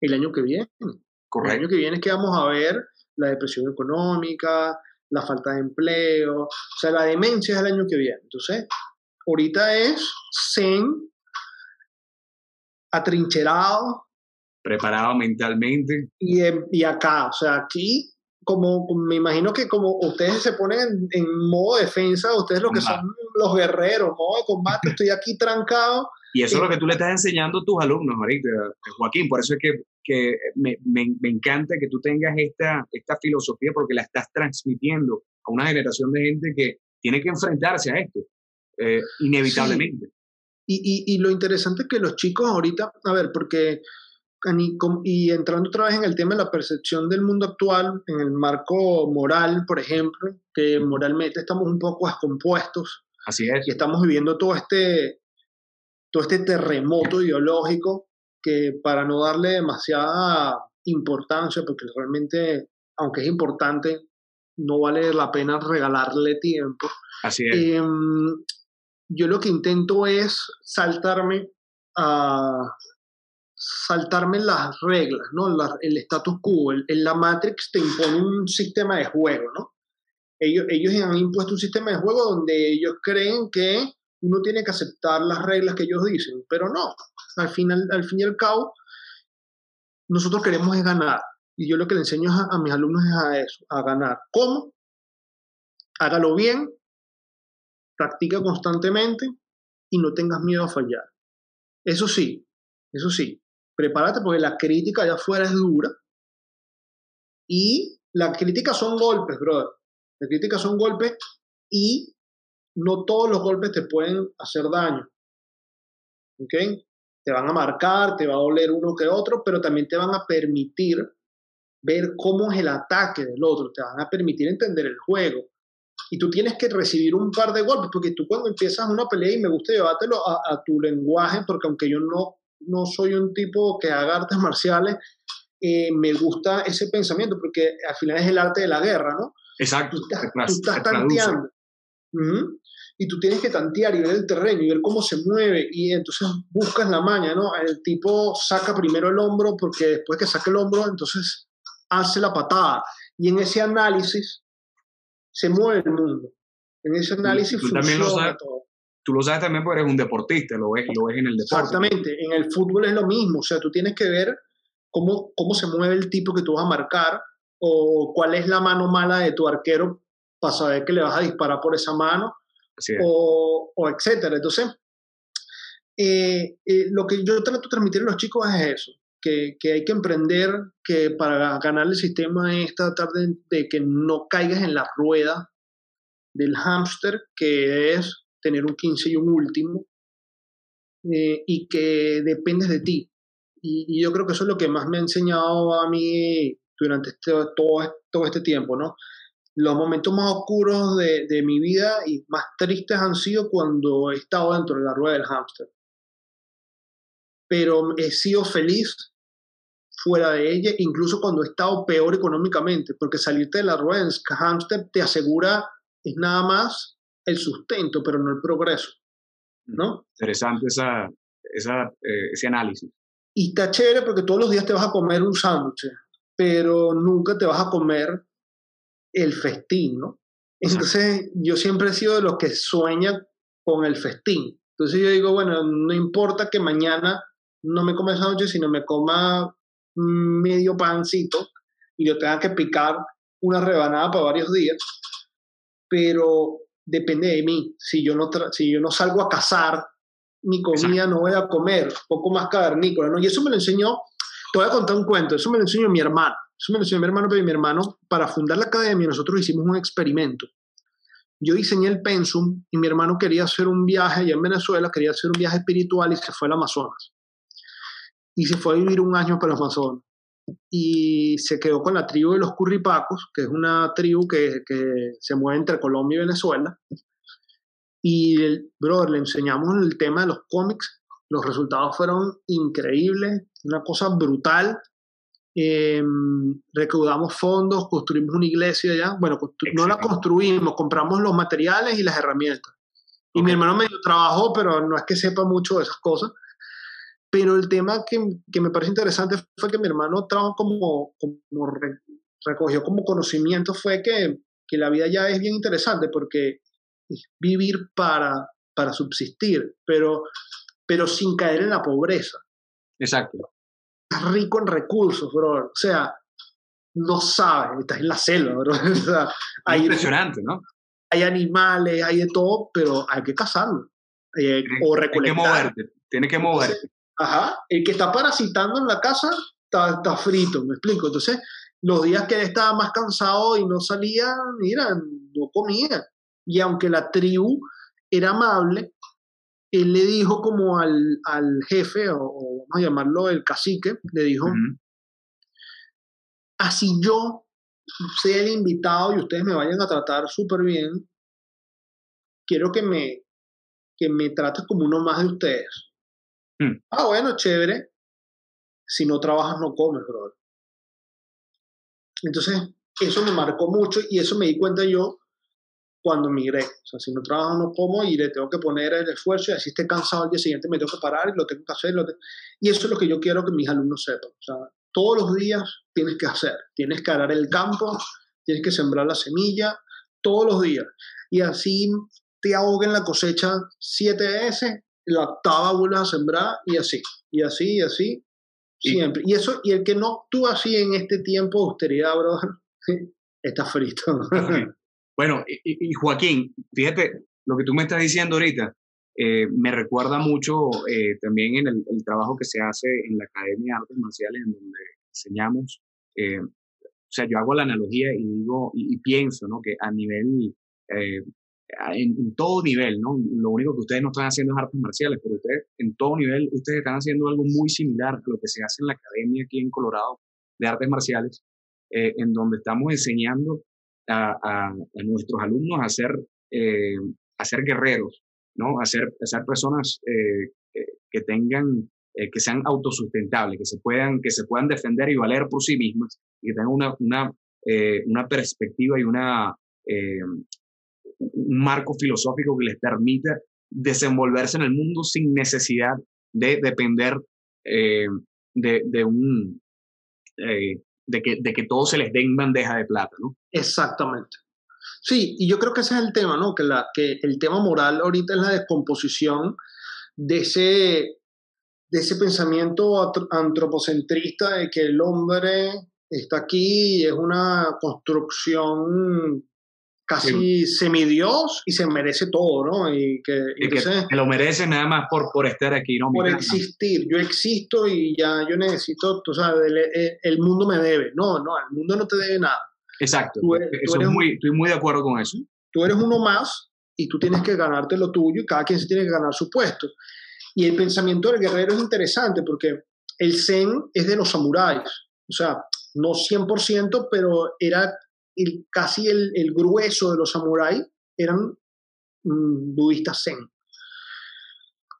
el año que viene. El año que viene es que vamos a ver la depresión económica, la falta de empleo, o sea, la demencia es el año que viene. Entonces, ahorita es zen atrincherado. Preparado mentalmente. Y, y acá, o sea, aquí, como me imagino que como ustedes se ponen en, modo defensa, ustedes lo que son los guerreros, modo de combate, estoy aquí trancado. Y eso es lo que tú le estás enseñando a tus alumnos ahorita, Joaquín. Por eso es que, que me, me, me, encanta que tú tengas esta, esta filosofía porque la estás transmitiendo a una generación de gente que tiene que enfrentarse a esto, eh, inevitablemente. Y, y, lo interesante es que los chicos ahorita, a ver, porque, y entrando otra vez en el tema de la percepción del mundo actual, en el marco moral, por ejemplo, que moralmente estamos un poco descompuestos. Así es. Y estamos viviendo todo este, todo este terremoto ideológico que para no darle demasiada importancia, porque realmente, aunque es importante, no vale la pena regalarle tiempo. Así es. Eh, yo lo que intento es saltarme a saltarme las reglas, ¿no? el status quo. En la Matrix te impone un sistema de juego, ¿no? Ellos, ellos han impuesto un sistema de juego donde ellos creen que uno tiene que aceptar las reglas que ellos dicen, pero no. Al, final, al fin y al cabo, nosotros queremos es ganar. Y yo lo que le enseño a, a mis alumnos es a eso, a ganar. ¿Cómo? Hágalo bien, practica constantemente y no tengas miedo a fallar. Eso sí, eso sí, prepárate porque la crítica allá afuera es dura y la crítica son golpes, brother. La crítica son golpes y no todos los golpes te pueden hacer daño. ¿Ok? Te van a marcar, te va a doler uno que otro, pero también te van a permitir ver cómo es el ataque del otro, te van a permitir entender el juego y tú tienes que recibir un par de golpes, porque tú cuando empiezas una pelea y me gusta llevártelo a, tu lenguaje, porque aunque yo no, no soy un tipo que haga artes marciales, eh, me gusta ese pensamiento, porque al final es el arte de la guerra, ¿no? Exacto. Tú estás, tanteando. Y tú tienes que tantear y ver el terreno y ver cómo se mueve y entonces buscas la maña, ¿no? El tipo saca primero el hombro porque después que saque el hombro, entonces hace la patada. Y en ese análisis se mueve el mundo. En ese análisis tú, también lo sabes, todo. Tú lo sabes también porque eres un deportista, lo ves, lo ves en el deporte. Exactamente, en el fútbol es lo mismo, o sea, tú tienes que ver cómo, cómo se mueve el tipo que tú vas a marcar o cuál es la mano mala de tu arquero para saber que le vas a disparar por esa mano o, o, etcétera. Entonces, eh, eh, lo que yo trato de transmitir a los chicos es eso, que, hay que emprender, que para ganar el sistema es tratar de, que no caigas en la rueda del hámster, que es tener un 15 y un último, eh, y que dependes de ti. Y, yo creo que eso es lo que más me ha enseñado a mí durante este, todo, todo este tiempo, ¿no? Los momentos más oscuros de, de mi vida y más tristes han sido cuando he estado dentro de la rueda del hámster pero he sido feliz fuera de ella, incluso cuando he estado peor económicamente, porque salirte de la rueda en hamster te asegura, es nada más el sustento, pero no el progreso. ¿no? Interesante esa, esa, eh, ese análisis. Y está chévere porque todos los días te vas a comer un sándwich, pero nunca te vas a comer el festín, ¿no? Entonces, yo siempre he sido de los que sueña con el festín. Entonces yo digo, bueno, no importa que mañana no me coma el sándwich, sino me coma medio pancito y yo tenga que picar una rebanada para varios días, pero depende de mí. Si yo no, si yo no salgo a cazar mi comida, no voy a comer, poco más cavernícola, ¿no? Y eso me lo enseñó, te voy a contar un cuento, eso me lo enseñó mi hermano. Eso me lo enseñó mi hermano, pero mi hermano, para fundar la academia, nosotros hicimos un experimento. Yo diseñé el pensum y mi hermano quería hacer un viaje allá en Venezuela, quería hacer un viaje espiritual y se fue al Amazonas. Y se fue a vivir un año para el Amazonas y se quedó con la tribu de los curripacos, que es una tribu que, que se mueve entre Colombia y Venezuela. Y, el, brother, le enseñamos el tema de los cómics. Los resultados fueron increíbles, una cosa brutal. Eh, recaudamos fondos, construimos una iglesia allá. Bueno, no la construimos, compramos los materiales y las herramientas. Y mi hermano medio trabajó, pero no es que sepa mucho de esas cosas. Pero el tema que, que, me parece interesante fue que mi hermano trabajó como, como recogió como conocimiento, fue que, que, la vida ya es bien interesante porque es vivir para, para subsistir, pero, pero sin caer en la pobreza. Exacto. Estás rico en recursos, bro. O sea, no sabes, estás en la selva, bro. (laughs) O sea, hay, impresionante, ¿no? Hay animales, hay de todo, pero hay que cazarlo. Eh, o recolectar. Tienes que moverte, tienes que moverte. Ajá, el que está parasitando en la casa está, está, frito, me explico. Entonces, los días que él estaba más cansado y no salía, mira, no comía. Y aunque la tribu era amable, él le dijo como al, al jefe, o, vamos a llamarlo el cacique, le dijo, así yo sea el invitado y ustedes me vayan a tratar súper bien, quiero que me, que me trates como uno más de ustedes. Mm. Ah, bueno, chévere. Si no trabajas, no comes, bro. Entonces, eso me marcó mucho y eso me di cuenta yo cuando migré. O sea, si no trabajo, no como y le tengo que poner el esfuerzo y así esté cansado al día siguiente me tengo que parar y lo tengo que hacer. Y eso es lo que yo quiero que mis alumnos sepan. O sea, todos los días tienes que hacer. Tienes que arar el campo, tienes que sembrar la semilla, todos los días. Y así te ahoguen la cosecha siete veces la octava vuelves a sembrar y así, y así, y así, siempre. Y, eso, y el que no actúa así en este tiempo de austeridad, brother, (laughs) está frito. (laughs) bueno, y, Joaquín, fíjate, lo que tú me estás diciendo ahorita, eh, me recuerda mucho eh, también en el, trabajo que se hace en la Academia de Artes Marciales, en donde enseñamos. Eh, o sea, yo hago la analogía y digo y, pienso, ¿no? Que a nivel en, todo nivel, ¿no? Lo único que ustedes no están haciendo es artes marciales, pero ustedes en todo nivel, ustedes están haciendo algo muy similar a lo que se hace en la academia aquí en Colorado de artes marciales, eh, en donde estamos enseñando a, a, nuestros alumnos a ser, eh, a ser guerreros, ¿no? A ser, a ser personas eh, que tengan, que sean autosustentables, que se, puedan, que se puedan defender y valer por sí mismas y que tengan una, una, una perspectiva y una un marco filosófico que les permita desenvolverse en el mundo sin necesidad de depender eh, de, de, un... Eh, de, que, de que todo se les dé en bandeja de plata, ¿no? Exactamente. Sí, y yo creo que ese es el tema, ¿no? Que, la, que el tema moral ahorita es la descomposición de ese, de ese pensamiento antropocentrista de que el hombre está aquí y es una construcción casi semidios y se merece todo, ¿no? Y que, que, lo merece nada más por, por estar aquí, ¿no? Por existir. Yo existo y ya yo necesito, tú sabes, el, mundo me debe. No, no, el mundo no te debe nada. Exacto. muy, estoy muy de acuerdo con eso. Tú eres uno más y tú tienes que ganarte lo tuyo y cada quien se tiene que ganar su puesto. Y el pensamiento del guerrero es interesante porque el zen es de los samuráis. O sea, no 100%, pero era el, casi el, el, grueso de los samuráis eran mm, budistas zen.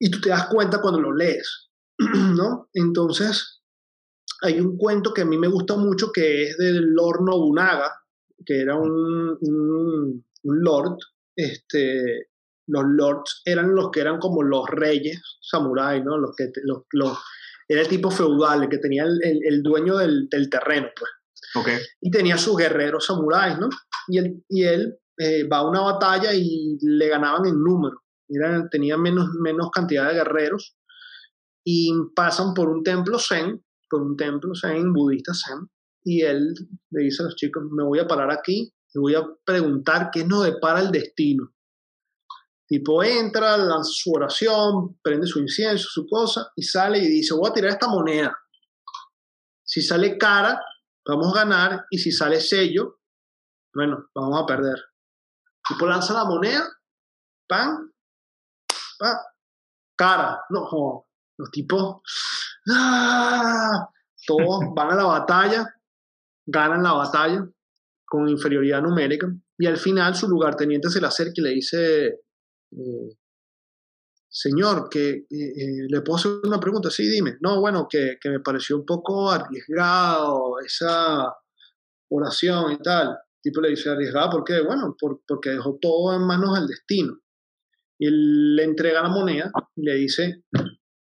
Y tú te das cuenta cuando lo lees, (clears throat) ¿no? Entonces, hay un cuento que a mí me gusta mucho que es del Lord Nobunaga, que era un, lord este, los lords eran los que eran como los reyes samuráis, ¿no? Los que, los, los, era el tipo feudal, el que tenía el, el, dueño del, del, terreno, pues. Y tenía sus guerreros samuráis, ¿no? Y él, y él eh, va a una batalla y le ganaban en número. Era, tenía menos, menos cantidad de guerreros y pasan por un templo zen, por un templo zen, budista zen, y él le dice a los chicos, me voy a parar aquí y voy a preguntar qué nos depara el destino. Tipo entra, lanza su oración, prende su incienso, su cosa, y sale y dice, voy a tirar esta moneda. Si sale cara, vamos a ganar, y si sale sello, bueno, vamos a perder. Tipo lanza la moneda, pan, pan, cara, no, los tipos, ¡ah! todos (laughs) van a la batalla, ganan la batalla con inferioridad numérica, y al final su lugarteniente se le acerca y le dice, eh, señor, que eh, eh, le puedo hacer una pregunta, sí, dime. No, bueno, que, me pareció un poco arriesgado esa oración y tal. El tipo le dice arriesgado, ¿por qué? Bueno, porque dejó todo en manos del destino. Y él le entrega la moneda y le dice,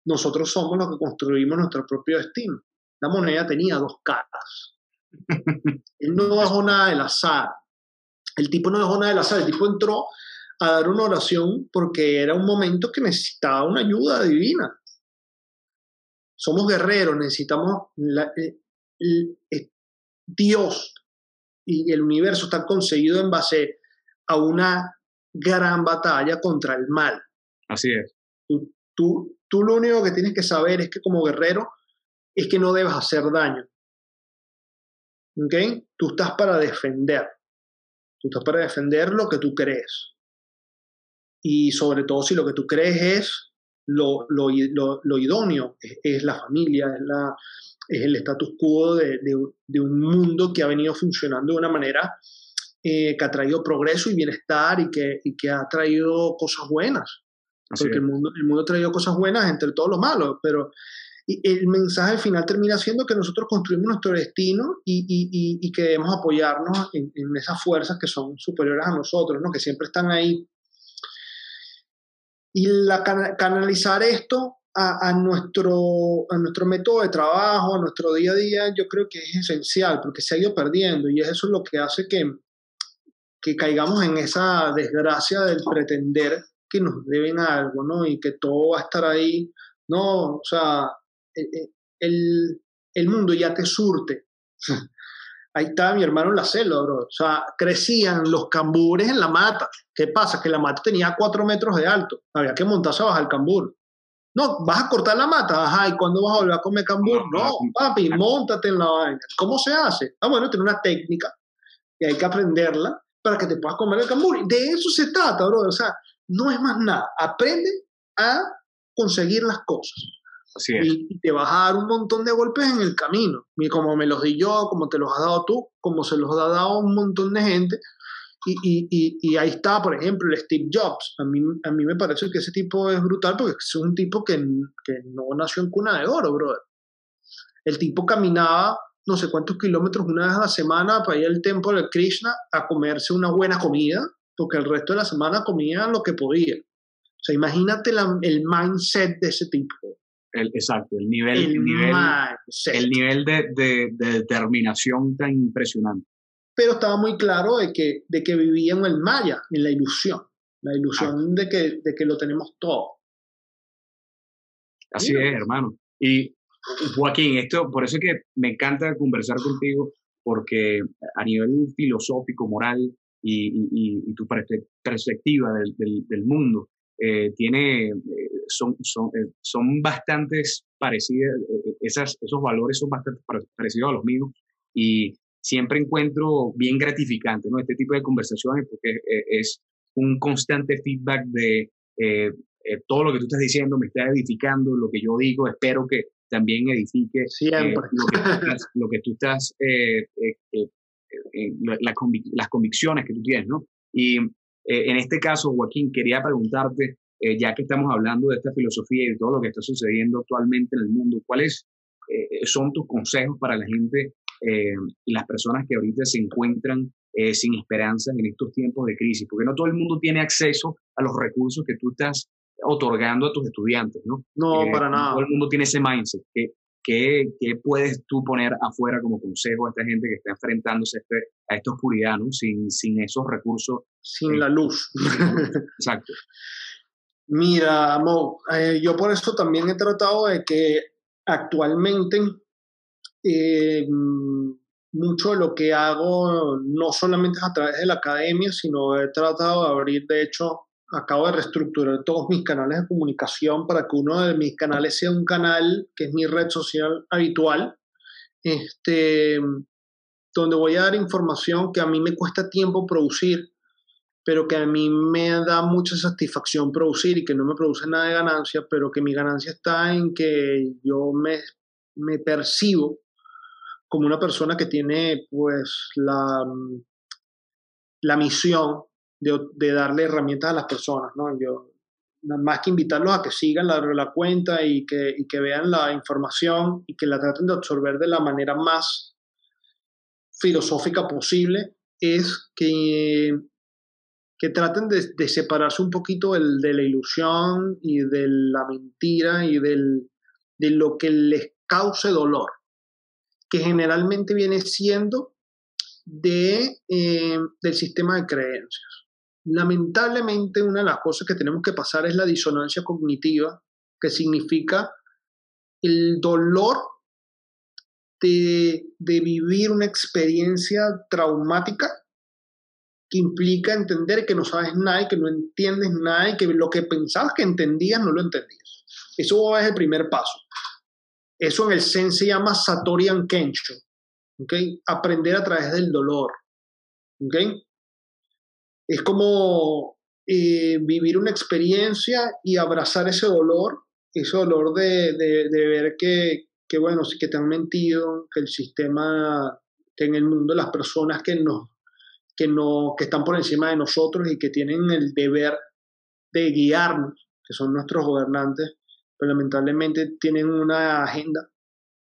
nosotros somos los que construimos nuestro propio destino. La moneda tenía dos caras. (laughs) él no dejó nada del azar. El tipo no dejó nada del azar. El tipo entró a dar una oración porque era un momento que necesitaba una ayuda divina. Somos guerreros, necesitamos eh, eh, Dios y el universo está conseguido en base a una gran batalla contra el mal. Así es. Tú, tú, tú lo único que tienes que saber es que como guerrero es que no debes hacer daño. ¿Ok? Tú estás para defender. Tú estás para defender lo que tú crees y sobre todo si lo que tú crees es lo, lo, lo, idóneo, es, la familia, es, la, es el status quo de, de, un mundo que ha venido funcionando de una manera eh, que ha traído progreso y bienestar y que, y que ha traído cosas buenas. Porque el mundo, el mundo ha traído cosas buenas entre todo lo malo, pero y el mensaje al final termina siendo que nosotros construimos nuestro destino y, y, y que debemos apoyarnos en, en, esas fuerzas que son superiores a nosotros, ¿no? que siempre están ahí y canalizar esto a, a, nuestro, a nuestro método de trabajo, a nuestro día a día, yo creo que es esencial porque se ha ido perdiendo y eso es lo que hace que, que caigamos en esa desgracia del pretender que nos deben algo, ¿no? Y que todo va a estar ahí, ¿no? O sea, e, e, el, el mundo ya te surte. (laughs) Ahí está mi hermano en la selva, bro. O sea, crecían los cambures en la mata. ¿Qué pasa? Que la mata tenía cuatro metros de alto. Había que montarse bajo el cambur. No, vas a cortar la mata. Ajá, ¿y cuándo vas a volver a comer cambur? No, papi, montate en la vaina. ¿Cómo se hace? Ah, bueno, tiene una técnica y hay que aprenderla para que te puedas comer el cambur. De eso se trata, bro. O sea, no es más nada. Aprende a conseguir las cosas. Y, te vas a dar un montón de golpes en el camino. Y como me los di yo, como te los has dado tú, como se los ha dado un montón de gente. Y, y, y, ahí está, por ejemplo, el Steve Jobs. A mí, a mí me parece que ese tipo es brutal porque es un tipo que, que no nació en cuna de oro, brother. El tipo caminaba no sé cuántos kilómetros una vez a la semana para ir al templo de Krishna a comerse una buena comida, porque el resto de la semana comía lo que podía. O sea, imagínate el mindset de ese tipo exacto, el nivel, el, nivel, el nivel de, de, determinación tan impresionante. Pero estaba muy claro de que, de que vivía en el maya, en la ilusión, la ilusión de, que, de que lo tenemos todo. Así es, hermano. Y Joaquín, esto, por eso es que me encanta conversar contigo, porque a nivel filosófico, moral y, y, y tu perspectiva del, del, del mundo, eh, tiene, eh, son, son, eh, son bastantes parecidas, esas, esos valores son bastante parecidos a los míos y siempre encuentro bien gratificante ¿no? este tipo de conversaciones porque es un constante feedback de todo lo que tú estás diciendo me está edificando, lo que yo digo, espero que también edifique lo, que tú estás, las convicciones que tú tienes, ¿no? Y eh, en este caso, Joaquín, quería preguntarte, eh, ya que estamos hablando de esta filosofía y de todo lo que está sucediendo actualmente en el mundo, ¿cuáles eh, son tus consejos para la gente y las personas que ahorita se encuentran sin esperanzas en estos tiempos de crisis, porque no todo el mundo tiene acceso a los recursos que tú estás otorgando a tus estudiantes, ¿no? No, para nada. Todo el mundo tiene ese mindset. ¿Qué, qué, qué puedes tú poner afuera como consejo a esta gente que está enfrentándose a, este, a esta oscuridad, ¿no? Sin, sin esos recursos. Sin la luz. (laughs) Exacto. Mira, Mo, eh, yo por eso también he tratado de que actualmente eh, mucho de lo que hago no solamente es a través de la academia, sino he tratado de abrir, de hecho, acabo de reestructurar todos mis canales de comunicación para que uno de mis canales sea un canal que es mi red social habitual, este, donde voy a dar información que a mí me cuesta tiempo producir, pero que a mí me da mucha satisfacción producir y que no me produce nada de ganancia, pero que mi ganancia está en que yo me, me percibo como una persona que tiene pues la, la misión de, darle herramientas a las personas, ¿no? Yo, más que invitarlos a que sigan la, cuenta y que, vean la información y que la traten de absorber de la manera más filosófica posible, es que, que traten de, de separarse un poquito el, de la ilusión y de la mentira y del, de lo que les cause dolor, que generalmente viene siendo de, eh, del sistema de creencias. Lamentablemente, una de las cosas que tenemos que pasar es la disonancia cognitiva, que significa el dolor de, vivir una experiencia traumática que implica entender que no sabes nada y que no entiendes nada y que lo que pensabas que entendías no lo entendías. Eso es el primer paso. Eso en el Zen se llama Satorian Kensho. ¿okay? Aprender a través del dolor. ¿okay? Es como eh, vivir una experiencia y abrazar ese dolor, ese dolor de, ver que, que, bueno, que te han mentido, que el sistema, que en el mundo las personas que, nos, que, no, que están por encima de nosotros y que tienen el deber de guiarnos, que son nuestros gobernantes, pero lamentablemente tienen una agenda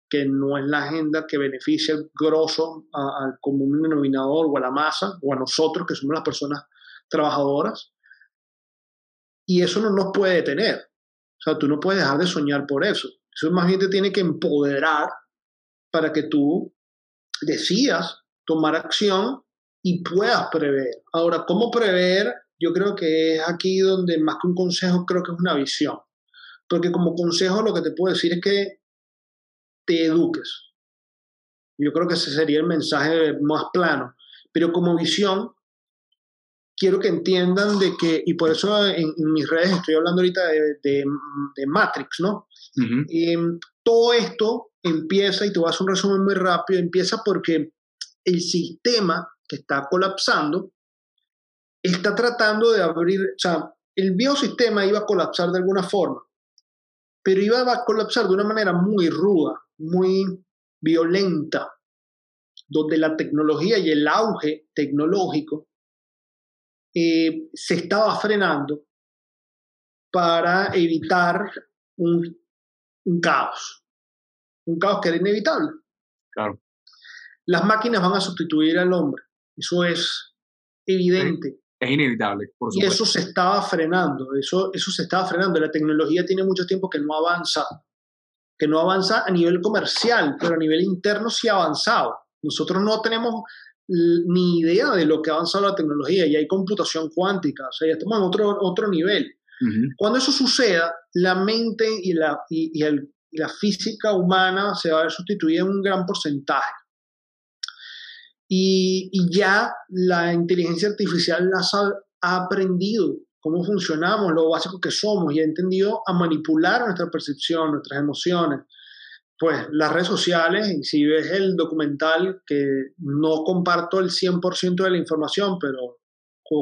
que no es la agenda que beneficia al grosso, al común denominador o a la masa, o a nosotros que somos las personas trabajadoras. Y eso no nos puede detener. O sea, tú no puedes dejar de soñar por eso. Eso más bien te tiene que empoderar para que tú decidas tomar acción y puedas prever. Ahora, ¿cómo prever? Yo creo que es aquí donde más que un consejo, creo que es una visión. Porque como consejo lo que te puedo decir es que te eduques. Yo creo que ese sería el mensaje más plano. Pero como visión, quiero que entiendan de que, y por eso en, mis redes estoy hablando ahorita de, Matrix, ¿no? y, em, todo esto empieza, y te voy a hacer un resumen muy rápido, empieza porque el sistema que está colapsando está tratando de abrir, o sea, el biosistema iba a colapsar de alguna forma, pero iba a colapsar de una manera muy ruda, muy violenta, donde la tecnología y el auge tecnológico eh, se estaba frenando para evitar un, caos, un caos que era inevitable. Claro. Las máquinas van a sustituir al hombre, eso es evidente. Es inevitable, por supuesto. Y eso se estaba frenando, eso, eso se estaba frenando. La tecnología tiene mucho tiempo que no avanza que no avanza a nivel comercial, pero a nivel interno sí ha avanzado. Nosotros no tenemos ni idea de lo que ha avanzado la tecnología y hay computación cuántica, o sea, ya estamos en otro, otro nivel. Cuando eso suceda, la mente y la, y, el, la física humana se va a ver sustituida en un gran porcentaje. Y, y ya la inteligencia artificial ha, ha aprendido cómo funcionamos, lo básico que somos y ha entendido a manipular nuestra percepción, nuestras emociones. Pues las redes sociales, y si ves el documental, que no comparto el 100% de la información, pero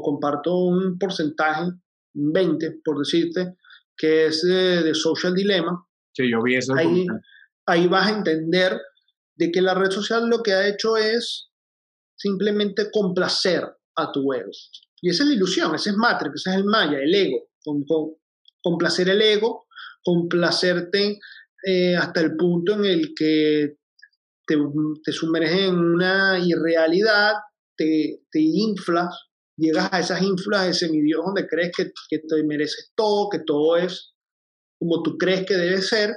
comparto un porcentaje, un 20 por decirte, que es de, Social Dilemma. Sí, yo vi eso. Ahí, ahí vas a entender de que la red social lo que ha hecho es simplemente complacer a tu ego. Y esa es la ilusión, ese es Matrix, ese es el Maya, el ego. Con, complacer el ego, complacerte eh, hasta el punto en el que te, te sumerges en una irrealidad te, te inflas, llegas a esas inflas de semidios donde crees que, que te mereces todo, que todo es como tú crees que debe ser,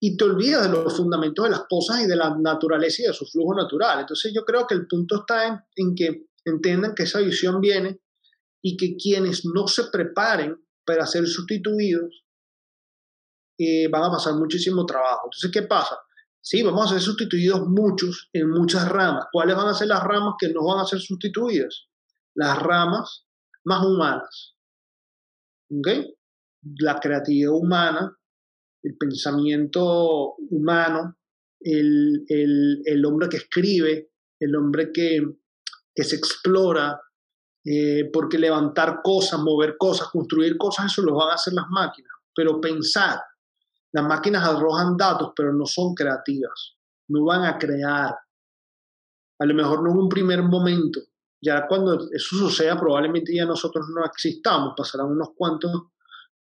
y te olvidas de los fundamentos de las cosas y de la naturaleza y de su flujo natural. Entonces yo creo que el punto está en, en que entiendan que esa visión viene y que quienes no se preparen para ser sustituidos eh, van a pasar muchísimo trabajo. Entonces, ¿qué pasa? Sí, vamos a ser sustituidos muchos en muchas ramas. ¿Cuáles van a ser las ramas que no van a ser sustituidas? Las ramas más humanas. ¿Ok? La creatividad humana, el pensamiento humano, el, el, hombre que escribe, el hombre que, que se explora, eh, porque levantar cosas, mover cosas, construir cosas, eso lo van a hacer las máquinas. Pero pensar, las máquinas arrojan datos, pero no son creativas, no van a crear. A lo mejor no en un primer momento. Ya cuando eso suceda, probablemente ya nosotros no existamos, pasarán unos cuantos,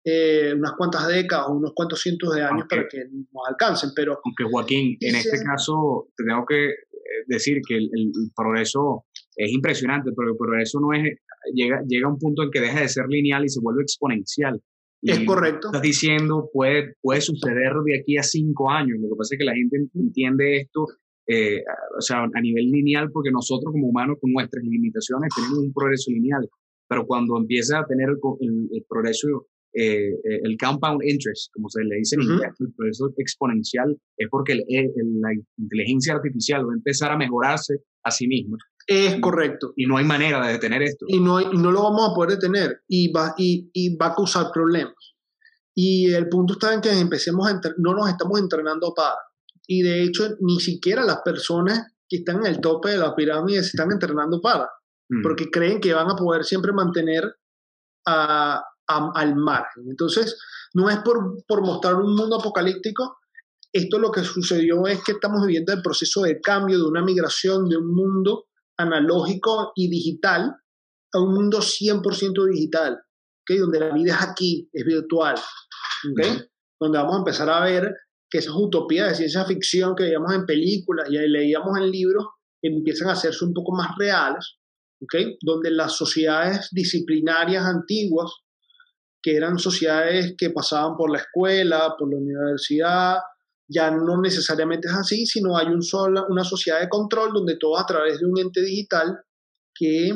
eh, unas cuantas décadas o unos cuantos cientos de años para que nos alcancen. Pero, aunque Joaquín, en este caso, tengo que eh, decir que el, progreso es impresionante, pero el progreso no es, llega, llega a un punto en que deja de ser lineal y se vuelve exponencial es correcto. Estás diciendo, puede, puede suceder de aquí a cinco años. Lo que pasa es que la gente entiende esto, eh, o sea, a nivel lineal, porque nosotros como humanos, con nuestras limitaciones, tenemos un progreso lineal. Pero cuando empieza a tener el, progreso, eh, eh, el compound interest, como se le dice en inglés, el progreso exponencial, es porque la inteligencia artificial va a empezar a mejorarse a sí misma. Es correcto. Y no hay manera de detener esto. Y no, no lo vamos a poder detener y va, y, y va a causar problemas. Y el punto está en que empecemos a no nos estamos entrenando para. Y de hecho, ni siquiera las personas que están en el tope de la pirámide se están entrenando para. Mm. Porque creen que van a poder siempre mantener a, al margen. Entonces, no es por, por mostrar un mundo apocalíptico, esto lo que sucedió es que estamos viviendo el proceso de cambio, de una migración de un mundo analógico y digital a un mundo 100% digital, ¿okay? donde la vida es aquí, es virtual, ¿okay? donde vamos a empezar a ver que esas utopías de ciencia ficción que veíamos en películas y leíamos en libros empiezan a hacerse un poco más reales, ¿okay? donde las sociedades disciplinarias antiguas, que eran sociedades que pasaban por la escuela, por la universidad, ya no necesariamente es así, sino hay un una sociedad de control donde todo a través de un ente digital que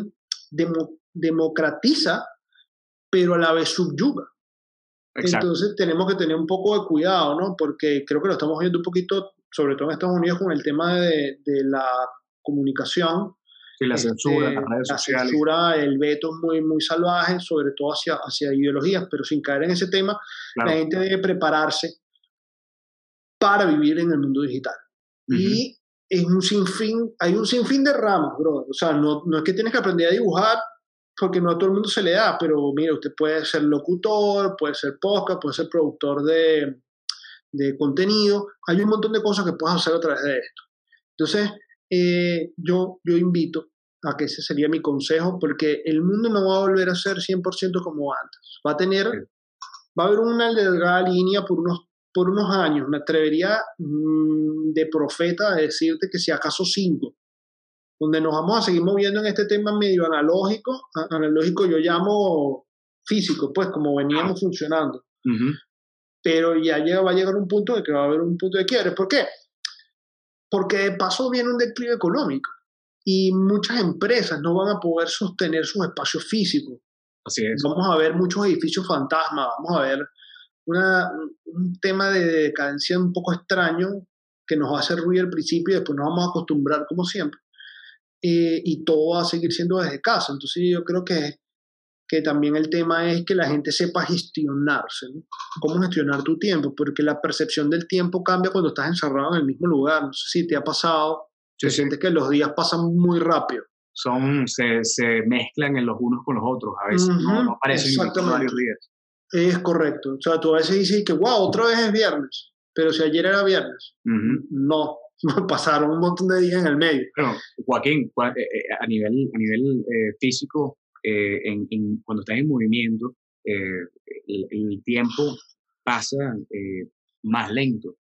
democratiza, pero a la vez subyuga. Entonces tenemos que tener un poco de cuidado, ¿no? Porque creo que lo estamos viendo un poquito, sobre todo en Estados Unidos, con el tema de, la comunicación. y la censura, este, la censura, el veto muy, muy salvaje, sobre todo hacia, hacia ideologías, pero sin caer en ese tema, la gente debe prepararse para vivir en el mundo digital. Y es un sinfín, hay un sinfín de ramas, bro. O sea, no, no es que tienes que aprender a dibujar porque no a todo el mundo se le da, pero mira, usted puede ser locutor, puede ser podcast, puede ser productor de, de contenido. Hay un montón de cosas que puedes hacer a través de esto. Entonces, eh, yo, yo invito a que ese sería mi consejo, porque el mundo no va a volver a ser 100% como antes. Va a tener, va a haber una delgada línea por unos por unos años, me atrevería mm, de profeta a decirte que si acaso cinco, donde nos vamos a seguir moviendo en este tema medio analógico, analógico yo llamo físico, pues como veníamos funcionando. Pero ya llega, va a llegar un punto de que va a haber un punto de quiebre. ¿Por qué? Porque de paso viene un declive económico y muchas empresas no van a poder sostener sus espacios físicos. Así es. Vamos a ver muchos edificios fantasmas, vamos a ver un tema de decadencia un poco extraño que nos va a hacer ruido al principio y después nos vamos a acostumbrar como siempre. Eh, y todo va a seguir siendo desde casa. Entonces yo creo que, que también el tema es que la gente sepa gestionarse, cómo gestionar tu tiempo, porque la percepción del tiempo cambia cuando estás encerrado en el mismo lugar. No sé si te ha pasado, se siente que los días pasan muy rápido. Son, se, se mezclan en los unos con los otros, a veces no, no parecen varios días. Es correcto. O sea, tú a veces dices que, wow, otra vez es viernes, pero si ayer era viernes, no, (laughs) pasaron un montón de días en el medio. Joaquín, eh, eh, a nivel, a nivel eh, físico, en, cuando estás en movimiento, el, tiempo pasa más lento.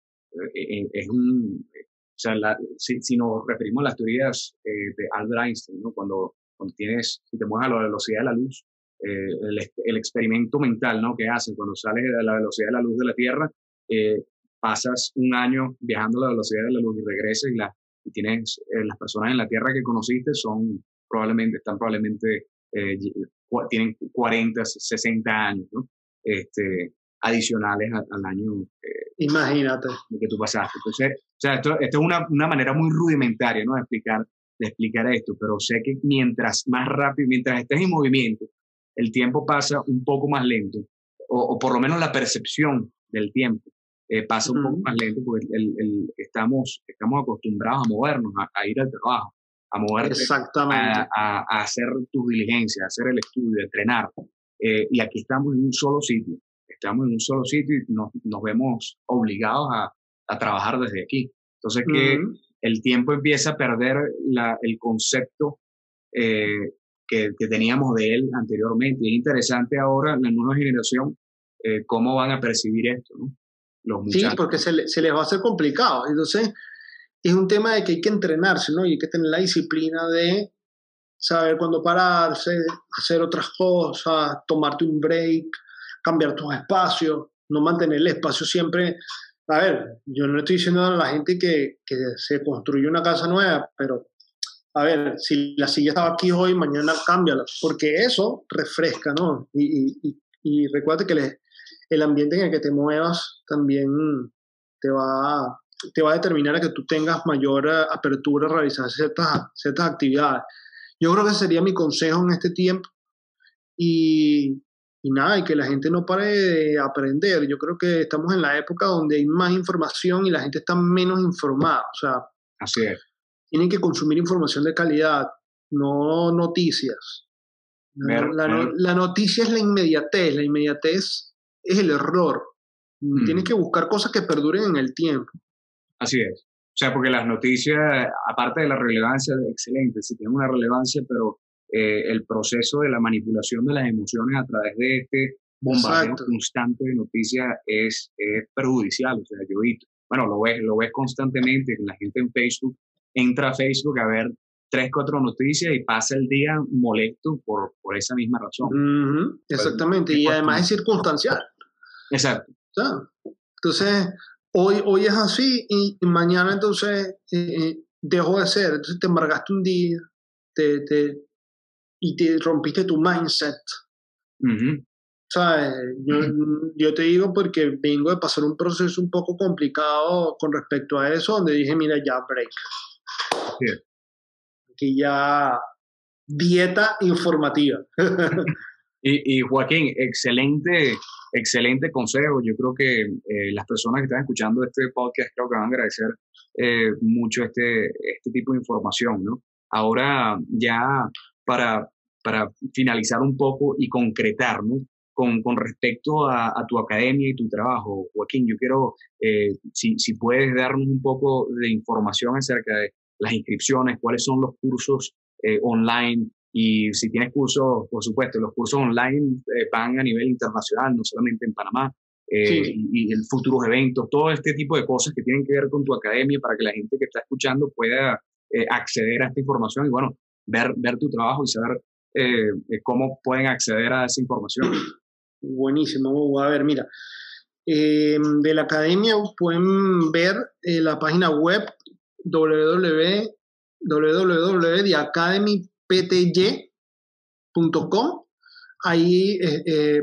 es un, sea, si, si, nos referimos a las teorías de Albert Einstein, ¿no? cuando, cuando tienes, si te mueves a la velocidad de la luz, eh, el, el, experimento mental ¿no? que hacen cuando sales a la velocidad de la luz de la Tierra, eh, pasas un año viajando a la velocidad de la luz y regresas y, la, y tienes las personas en la Tierra que conociste son probablemente, están probablemente, tienen 40, 60 años, ¿no? Este, adicionales al, año Imagínate. que tú pasaste. Entonces, o sea, esto, esto es una, una, manera muy rudimentaria ¿no? de, explicar, de explicar esto, pero sé que mientras más rápido, mientras estés en movimiento, el tiempo pasa un poco más lento, o, o por lo menos la percepción del tiempo eh, pasa un poco más lento porque el, el, estamos, estamos acostumbrados a movernos, a, ir al trabajo, a moverte, a, a, a, hacer tus diligencias, a hacer el estudio, a entrenar. Eh, y aquí estamos en un solo sitio, estamos en un solo sitio y nos, nos vemos obligados a, a trabajar desde aquí. Entonces que el tiempo empieza a perder la, el concepto eh, que, que, teníamos de él anteriormente. Y es interesante ahora, la nueva generación, eh, cómo van a percibir esto, ¿no? Los muchachos. Sí, porque se, se, les va a hacer complicado. Entonces, es un tema de que hay que entrenarse, ¿no? Y hay que tener la disciplina de saber cuándo pararse, hacer otras cosas, tomarte un break, cambiar tus espacios, no mantener el espacio siempre a ver, yo no estoy diciendo a la gente que, que se construye una casa nueva, pero a ver, si la silla estaba aquí hoy, mañana cámbiala, porque eso refresca, ¿no? Y, y, y recuerda que el ambiente en el que te muevas también te va, te va a determinar a que tú tengas mayor eh, apertura a realizar ciertas, ciertas actividades. Yo creo que sería mi consejo en este tiempo. Y, y nada, y que la gente no pare de aprender. Yo creo que estamos en la época donde hay más información y la gente está menos informada. O sea, Así es. Tienen que consumir información de calidad, no noticias. la, noticia es la inmediatez, la inmediatez es el error. Tienes que buscar cosas que perduren en el tiempo. Así es. O sea, porque las noticias, aparte de la relevancia, excelente, sí tienen una relevancia, pero eh, el proceso de la manipulación de las emociones a través de este bombardeo constante de noticias es, perjudicial. O sea, yo bueno, lo ves, lo ves constantemente, la gente en Facebook entra a Facebook a ver tres, cuatro noticias y pasa el día molesto por, por esa misma razón. exactamente, y además es circunstancial. Exacto. Entonces, hoy, hoy es así y, mañana entonces eh, eh, dejó de ser, entonces te embargaste un día, te, te, y te rompiste tu mindset. ¿Sabes? Yo, yo, te digo porque vengo de pasar un proceso un poco complicado con respecto a eso, donde dije, mira, ya break. Aquí ya dieta informativa. (laughs) y, y, Joaquín, excelente, excelente consejo. Yo creo que eh, las personas que están escuchando este podcast creo que van a agradecer eh, mucho este, este tipo de información, ¿no? Ahora ya para, para finalizar un poco y concretar, ¿no? Con, con, respecto a, tu academia y tu trabajo, Joaquín, yo quiero, eh, si, si, puedes darnos un poco de información acerca de las inscripciones, cuáles son los cursos eh, online y si tienes cursos, por supuesto, los cursos online eh, van a nivel internacional, no solamente en Panamá, y, y el futuros eventos, todo este tipo de cosas que tienen que ver con tu academia para que la gente que está escuchando pueda acceder a esta información y bueno, ver, ver tu trabajo y saber eh, eh, cómo pueden acceder a esa información. (clears throat) Buenísimo, a ver, mira. Eh, de la academia pueden ver la página web www.academypty.com. Ahí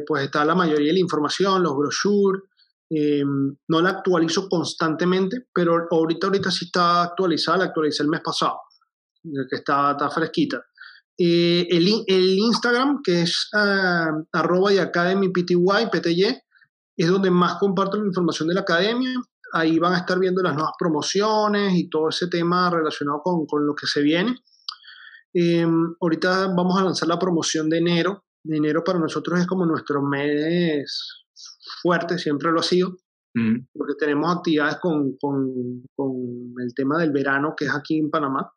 pues está la mayoría de la información, los brochures. no la actualizo constantemente, pero ahorita, ahorita sí está actualizada, la actualicé el mes pasado que está, fresquita. Eh, el, Instagram, que es uh, arroba y pty, es donde más comparto la información de la academia. Ahí van a estar viendo las nuevas promociones y todo ese tema relacionado con, con lo que se viene. Eh, ahorita vamos a lanzar la promoción de enero. De enero para nosotros es como nuestro mes fuerte, siempre lo ha sido, porque tenemos actividades con, con, con el tema del verano, que es aquí en Panamá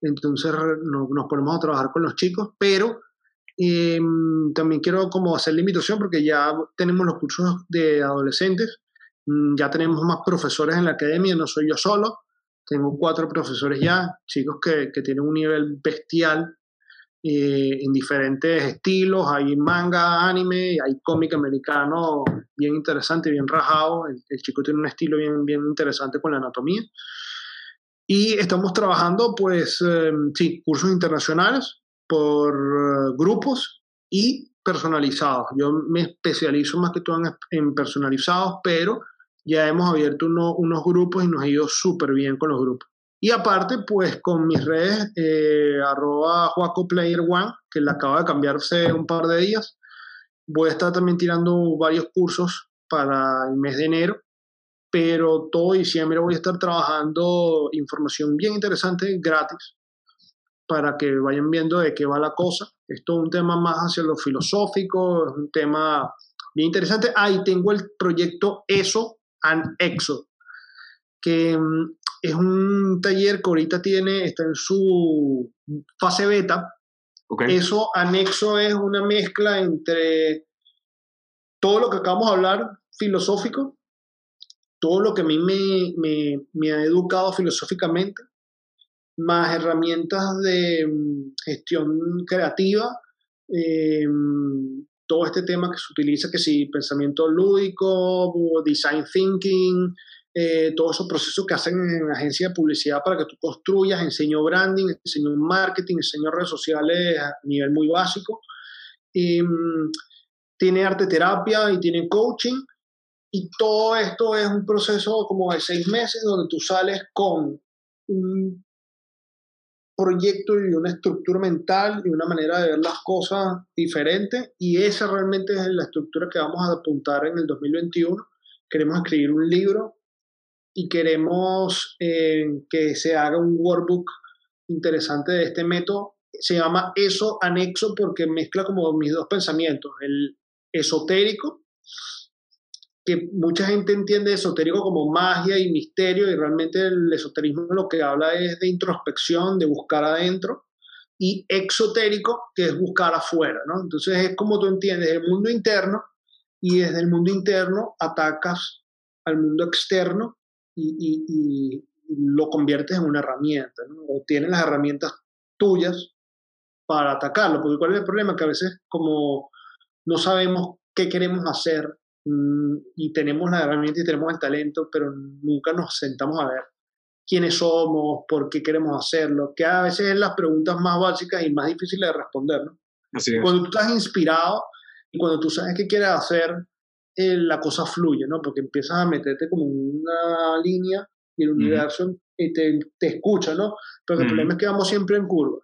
entonces nos ponemos a trabajar con los chicos, pero em, también quiero como hacer la invitación porque ya tenemos los cursos de adolescentes, mm, ya tenemos más profesores en la academia, no soy yo solo, Tengo cuatro profesores ya, chicos que, que tienen un nivel bestial eh, en diferentes estilos. Hay manga, anime, hay cómic americano bien interesante, bien rajado. El, chico tiene un estilo bien, bien interesante con la anatomía. Y estamos trabajando, pues, eh, sí, cursos internacionales por eh, grupos y personalizados. Yo me especializo más que todo en, personalizados, pero ya hemos abierto unos grupos y nos ha ido súper bien con los grupos. Y aparte, pues con mis redes, eh, arroba JuacoPlayer1, que le acaba de cambiarse un par de días, voy a estar también tirando varios cursos para el mes de enero, pero todo diciembre voy a estar trabajando información bien interesante, gratis, para que vayan viendo de qué va la cosa. Esto es un tema más hacia lo filosófico, es un tema bien interesante. Ahí tengo el proyecto ESO and EXO, que mm, es un taller que ahorita tiene, está en su fase beta. Eso anexo es una mezcla entre todo lo que acabamos de hablar filosófico, todo lo que a mí me, me, ha educado filosóficamente, más herramientas de mm, gestión creativa, em, todo este tema que se utiliza, que si pensamiento lúdico, design thinking, eh, todos esos procesos que hacen en agencia de publicidad para que tú construyas, enseño branding, enseño marketing, enseño redes sociales a nivel muy básico. Mm, tiene arte terapia y tiene coaching. Y todo esto es un proceso como de seis meses donde tú sales con un proyecto y una estructura mental y una manera de ver las cosas diferente. Y esa realmente es la estructura que vamos a apuntar en el 2021. Queremos escribir un libro y queremos eh, que se haga un workbook interesante de este método. Se llama eso anexo porque mezcla como mis dos pensamientos, el esotérico, que mucha gente entiende esotérico como magia y misterio y realmente el esoterismo lo que habla es de introspección, de buscar adentro, y exotérico, que es buscar afuera, ¿no? Entonces es como tú entiendes el mundo interno y desde el mundo interno atacas al mundo externo y, lo conviertes en una herramienta, o tienes las herramientas tuyas para atacarlo, porque ¿cuál es el problema? Que a veces como no sabemos qué queremos hacer y tenemos la herramienta y tenemos el talento, pero nunca nos sentamos a ver quiénes somos, por qué queremos hacerlo, que a veces es las preguntas más básicas y más difíciles de responder. ¿no? Cuando tú estás inspirado y cuando tú sabes qué quieres hacer, eh, la cosa fluye, ¿no? Porque empiezas a meterte como una línea y el universo te, te, escucha, ¿no? Pero el problema es que vamos siempre en curva.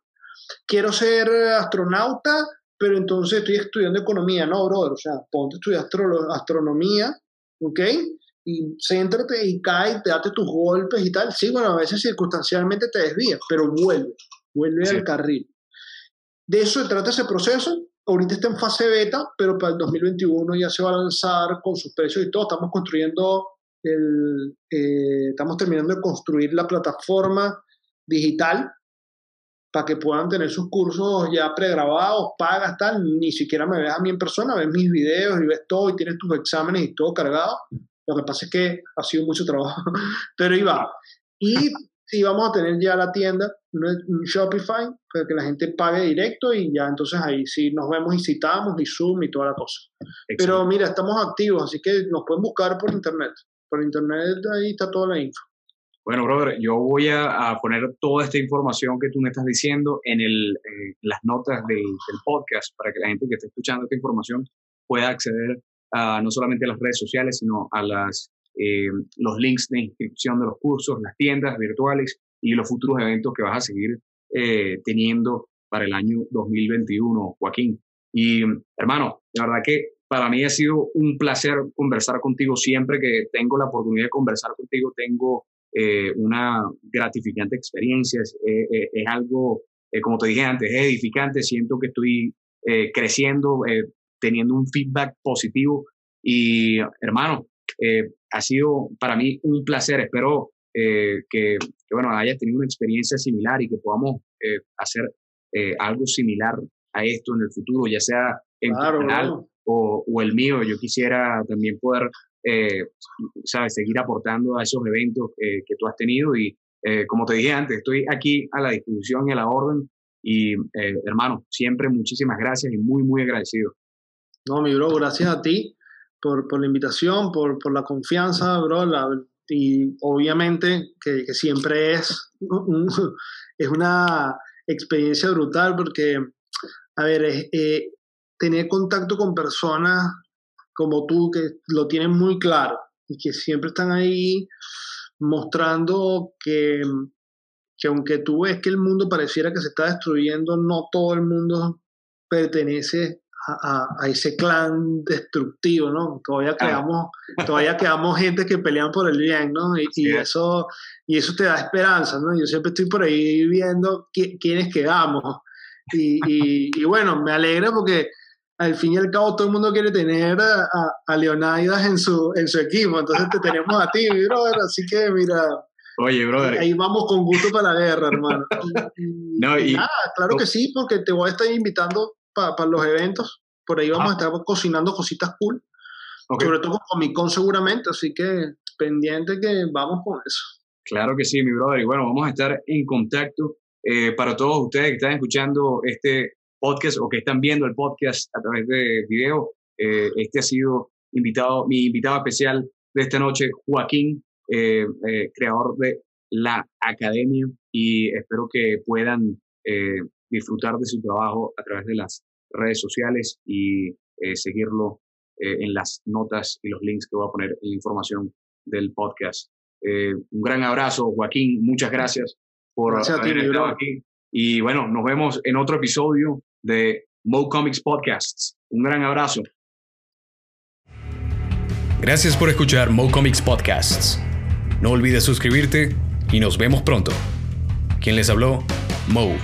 Quiero ser astronauta, pero entonces estoy estudiando economía, no, brother, o sea, ponte a estudiar astronomía, ¿ok? Y céntrate y cae, te date tus golpes y tal. Sí, bueno, a veces circunstancialmente te desvías, pero vuelve, vuelve al carril. De eso se trata ese proceso ahorita está en fase beta, pero para el 2021 ya se va a lanzar con sus precios y todo. Estamos construyendo, el, eh, estamos terminando de construir la plataforma digital para que puedan tener sus cursos ya pregrabados, pagas, tal. Ni siquiera me ves a mí en persona, ves mis videos y ves todo y tienes tus exámenes y todo cargado. Lo que pasa es que ha sido mucho trabajo, (laughs) pero iba. Y sí vamos a tener ya la tienda, un Shopify, para que la gente pague directo y ya entonces ahí sí nos vemos y citamos y Zoom y toda la cosa. Pero mira, estamos activos, así que nos pueden buscar por internet. Por internet ahí está toda la info. Bueno, brother, yo voy a, poner toda esta información que tú me estás diciendo en el, las notas del, podcast para que la gente que esté escuchando esta información pueda acceder a, no solamente a las redes sociales, sino a las eh, los links de inscripción de los cursos, las tiendas virtuales y los futuros eventos que vas a seguir eh, teniendo para el año 2021, Joaquín. Y hermano, la verdad que para mí ha sido un placer conversar contigo siempre que tengo la oportunidad de conversar contigo, tengo eh, una gratificante experiencia, es, es algo, como te dije antes, es edificante, siento que estoy creciendo, teniendo un feedback positivo y hermano, eh, ha sido para mí un placer. Espero eh, que, bueno, hayas tenido una experiencia similar y que podamos eh, hacer algo similar a esto en el futuro, ya sea en tu canal o, o, el mío. Yo quisiera también poder, sabes, seguir aportando a esos eventos que tú has tenido y eh, como te dije antes, estoy aquí a la disposición y a la orden. Y eh, hermano, siempre muchísimas gracias y muy, muy agradecido. No, mi bro, gracias a ti por, por la invitación, por, por, la confianza, bro. y obviamente que, que siempre es, (laughs) es una experiencia brutal porque, a ver, eh, tener contacto con personas como tú que lo tienen muy claro y que siempre están ahí mostrando que, que aunque tú ves que el mundo pareciera que se está destruyendo, no todo el mundo pertenece a, a, ese clan destructivo, ¿no? Todavía quedamos, todavía (laughs) quedamos gente que pelean por el bien, ¿no? Y, y eso, y eso te da esperanza, ¿no? Yo siempre estoy por ahí viendo quiénes quedamos. Y, y, y, bueno, me alegra porque al fin y al cabo todo el mundo quiere tener a, a Leonidas en su, en su equipo, entonces te tenemos a ti, (laughs) brother, así que mira. Oye, brother. Ahí vamos con gusto para la guerra, hermano. (laughs) no, y, nada, claro que sí, porque te voy a estar invitando para los eventos. Por ahí vamos a estar cocinando cositas cool. Sobre todo con Comic Con seguramente, así que pendiente que vamos con eso. Claro que sí, mi brother. Y bueno, vamos a estar en contacto. Eh, para todos ustedes que están escuchando este podcast o que están viendo el podcast a través de video. Eh, este ha sido invitado, mi invitado especial de esta noche, Joaquín, eh, eh, creador de la Academia, y espero que puedan disfrutar de su trabajo a través de las redes sociales y seguirlo en las notas y los links que voy a poner en la información del podcast. un gran abrazo, Joaquín, muchas gracias por haber estado aquí. Y bueno, nos vemos en otro episodio de Mo Comics Podcasts. Un gran abrazo. Gracias por escuchar Mo Comics Podcasts. No olvides suscribirte y nos vemos pronto. Quien les habló, Mo.